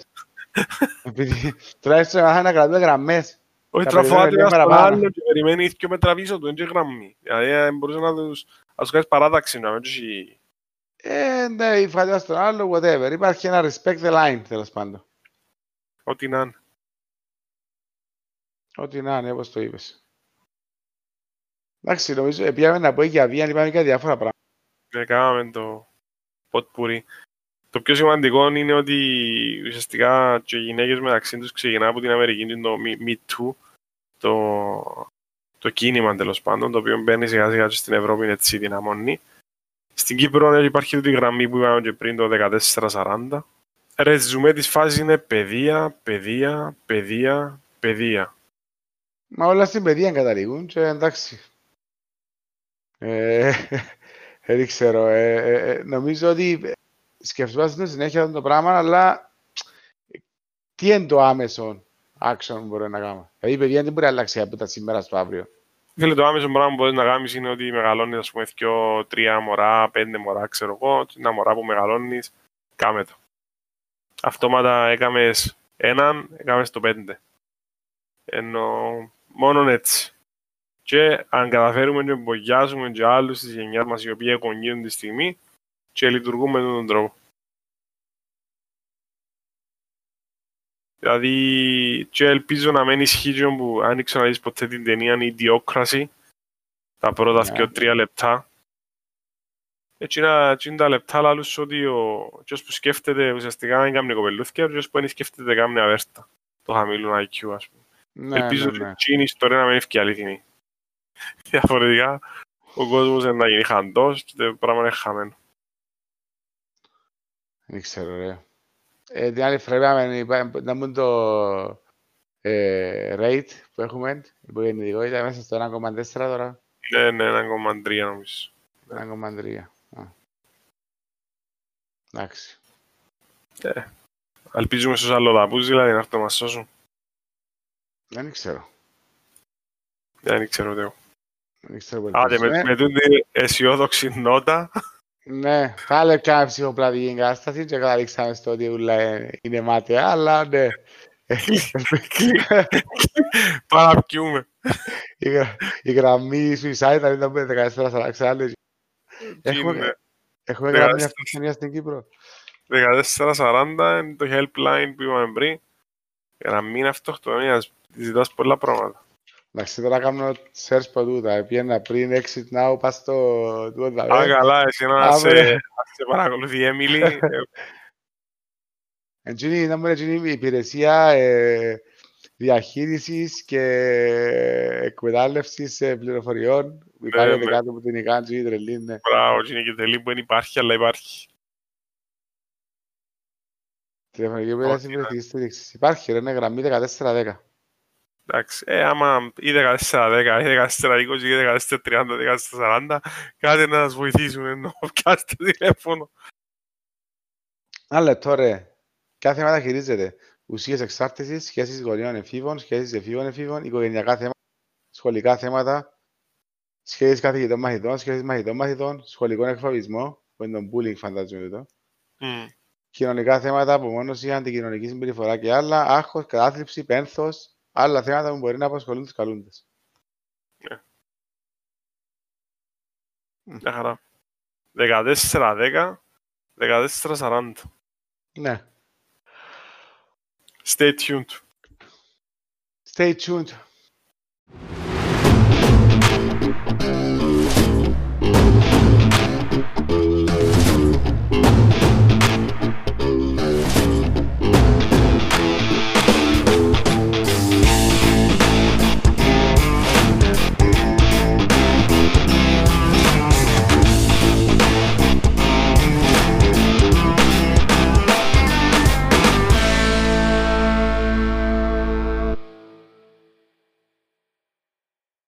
Επειδή τουλάχιστον μάθα να κρατούμε γραμμές. Όχι, τα τραφάται περιμένει ένας λίγο τον παραπάνω. άλλο και περιμένει δύο μέτρα πίσω του, είναι και γραμμή. Δηλαδή, ε, μπορούσε να τους, να τους κάνεις παράταξη, να μην τους έχει- Ε, ναι, η φάτια στον άλλο, whatever. Υπάρχει ένα respect the line, τέλος πάντων. ό,τι να είναι. Ό,τι να είναι, όπως το είπες. Εντάξει, νομίζω, ε, πήγαμε να πω για βία, είπαμε και διάφορα πράγματα. Ναι, κάναμε το ποτπουρί. Το πιο σημαντικό είναι ότι ουσιαστικά και οι γυναίκες μεταξύ τους ξεκινά από την Αμερική και το Me, Me Too, το, το κίνημα τέλος πάντων, το οποίο μπαίνει σιγά σιγά και στην Ευρώπη έτσι δυναμώνει. Στην Κύπρο υπάρχει αυτή η γραμμή που είπαμε και πριν το 1440. Ρεζουμέ της φάσης είναι παιδεία, παιδεία, παιδεία, παιδεία. Μα όλα στην παιδεία καταλήγουν και εντάξει. Ε, δεν ξέρω. Ε, ε, ε, νομίζω ότι σκεφτόμαστε συνέχεια το πράγμα, αλλά τι είναι το άμεσο action που μπορεί να κάνουμε. Δηλαδή η παιδεία δεν μπορεί να αλλάξει από τα σήμερα στο αύριο. Φίλε, το άμεσο πράγμα που μπορείς να κάνεις είναι ότι μεγαλώνεις, ας πούμε, δυο, τρία μωρά, πέντε μωρά, ξέρω εγώ, ένα μωρά που μεγαλώνεις, κάμε το. Αυτόματα έκαμες έναν, έκαμες το πέντε. Ενώ μόνον έτσι. Και αν καταφέρουμε να εμπογιάσουμε και άλλους της γενιάς μας οι οποίοι εκονγύουν τη στιγμή και λειτουργούμε με τον τρόπο. Δηλαδή, και ελπίζω να μην ισχύει που ήξερα να δεις ποτέ την ταινία είναι η ιδιόκραση τα πρώτα yeah. και τρία λεπτά. Ε, Έτσι είναι τα λεπτά λαλούς ότι ο ποιος που σκέφτεται ουσιαστικά είναι κάνει κοπελούθια, ο ποιος που δεν σκέφτεται να κάνει. Το χαμηλούν IQ, ας πούμε. Ναι, Ελπίζω ναι, ναι. ότι η ιστορία να μην αλήθινη. Διαφορετικά, ο κόσμος να γίνει χαντός και το πράγμα είναι χαμένο. Δεν ξέρω, ρε. Ε, την άλλη φορά είπαμε, είπαμε, να μπουν το ε, rate που έχουμε, η υπογεννητικότητα μέσα στο 1,4 τώρα. Ναι, ναι, 1,3 νομίζω. 1,3. Α. Εντάξει. Ελπίζουμε στους αλλοδαπούς δηλαδή να έρθουν να μας σώσουν. Δεν ξέρω. Δεν ξέρω ούτε εγώ. Δεν ξέρω πώς Άντε, ελπίζω. με, Ε, με τούτη αισιόδοξη νότα, Ναι, πάλι πιάμε ψυχοπλατική εγκατάσταση και καταλήξαμε στο ότι ούλα ε, είναι μάταια, αλλά ναι. παραπιούμε. η, γρα- η γραμμή suicide θα ήταν 14 40 Έχουμε, Είναι; έχουμε Δεκαέσσερα. γραμμή αυτοκτονία στην Κύπρο. 1440 είναι το helpline που είπαμε πριν. Για να μην αυτοκτονίας, ζητάς πολλά πράγματα. Εντάξει, τώρα κάνω search по τούτα. Πήγαινα πριν exit now, πας στο τούτα. Α, ε. καλά, εσύ να Α, σε, ωραία. να σε παρακολουθεί η Έμιλι. ε, Εντζήνη, ήταν μου η υπηρεσία ε, διαχείρισης και εκμετάλλευσης ε, πληροφοριών. Υπάρχει ναι. κάτω από την Ικάντζη, τρελή, ναι. Μπράβο, είναι και τελεί που δεν υπάρχει, αλλά υπάρχει. Τηλεφωνική επίδραση ναι. βρεθική στήριξη. Υπάρχει, ρε, είναι γραμμή 1410. Εντάξει, ε, άμα ή 14-10, ή 14-20, ή 14-30, 14-40, κάτι να σας βοηθήσουν, ενώ πιάστε τηλέφωνο. Ένα λεπτό, ρε. Κάθε θέμα χειρίζεται. Ουσίες εξάρτησης, σχέσεις γονιών εφήβων, σχέσεις εφήβων εφήβων, οικογενειακά θέματα, σχολικά θέματα, σχέσεις καθηγητών μαθητών, σχέσεις μαθητών μαθητών, σχολικό εκφοβισμό, που είναι το bullying φαντάζομαι εδώ, Μμ. κοινωνικά θέματα, απομόνωση, αντικοινωνική συμπεριφορά και άλλα, άγχος, κατάθλιψη, πένθος, άλλα θέματα που μπορεί να απασχολούν τους καλούντες. Μια χαρά. 14-10, 14-40. Ναι. Stay tuned. Stay tuned.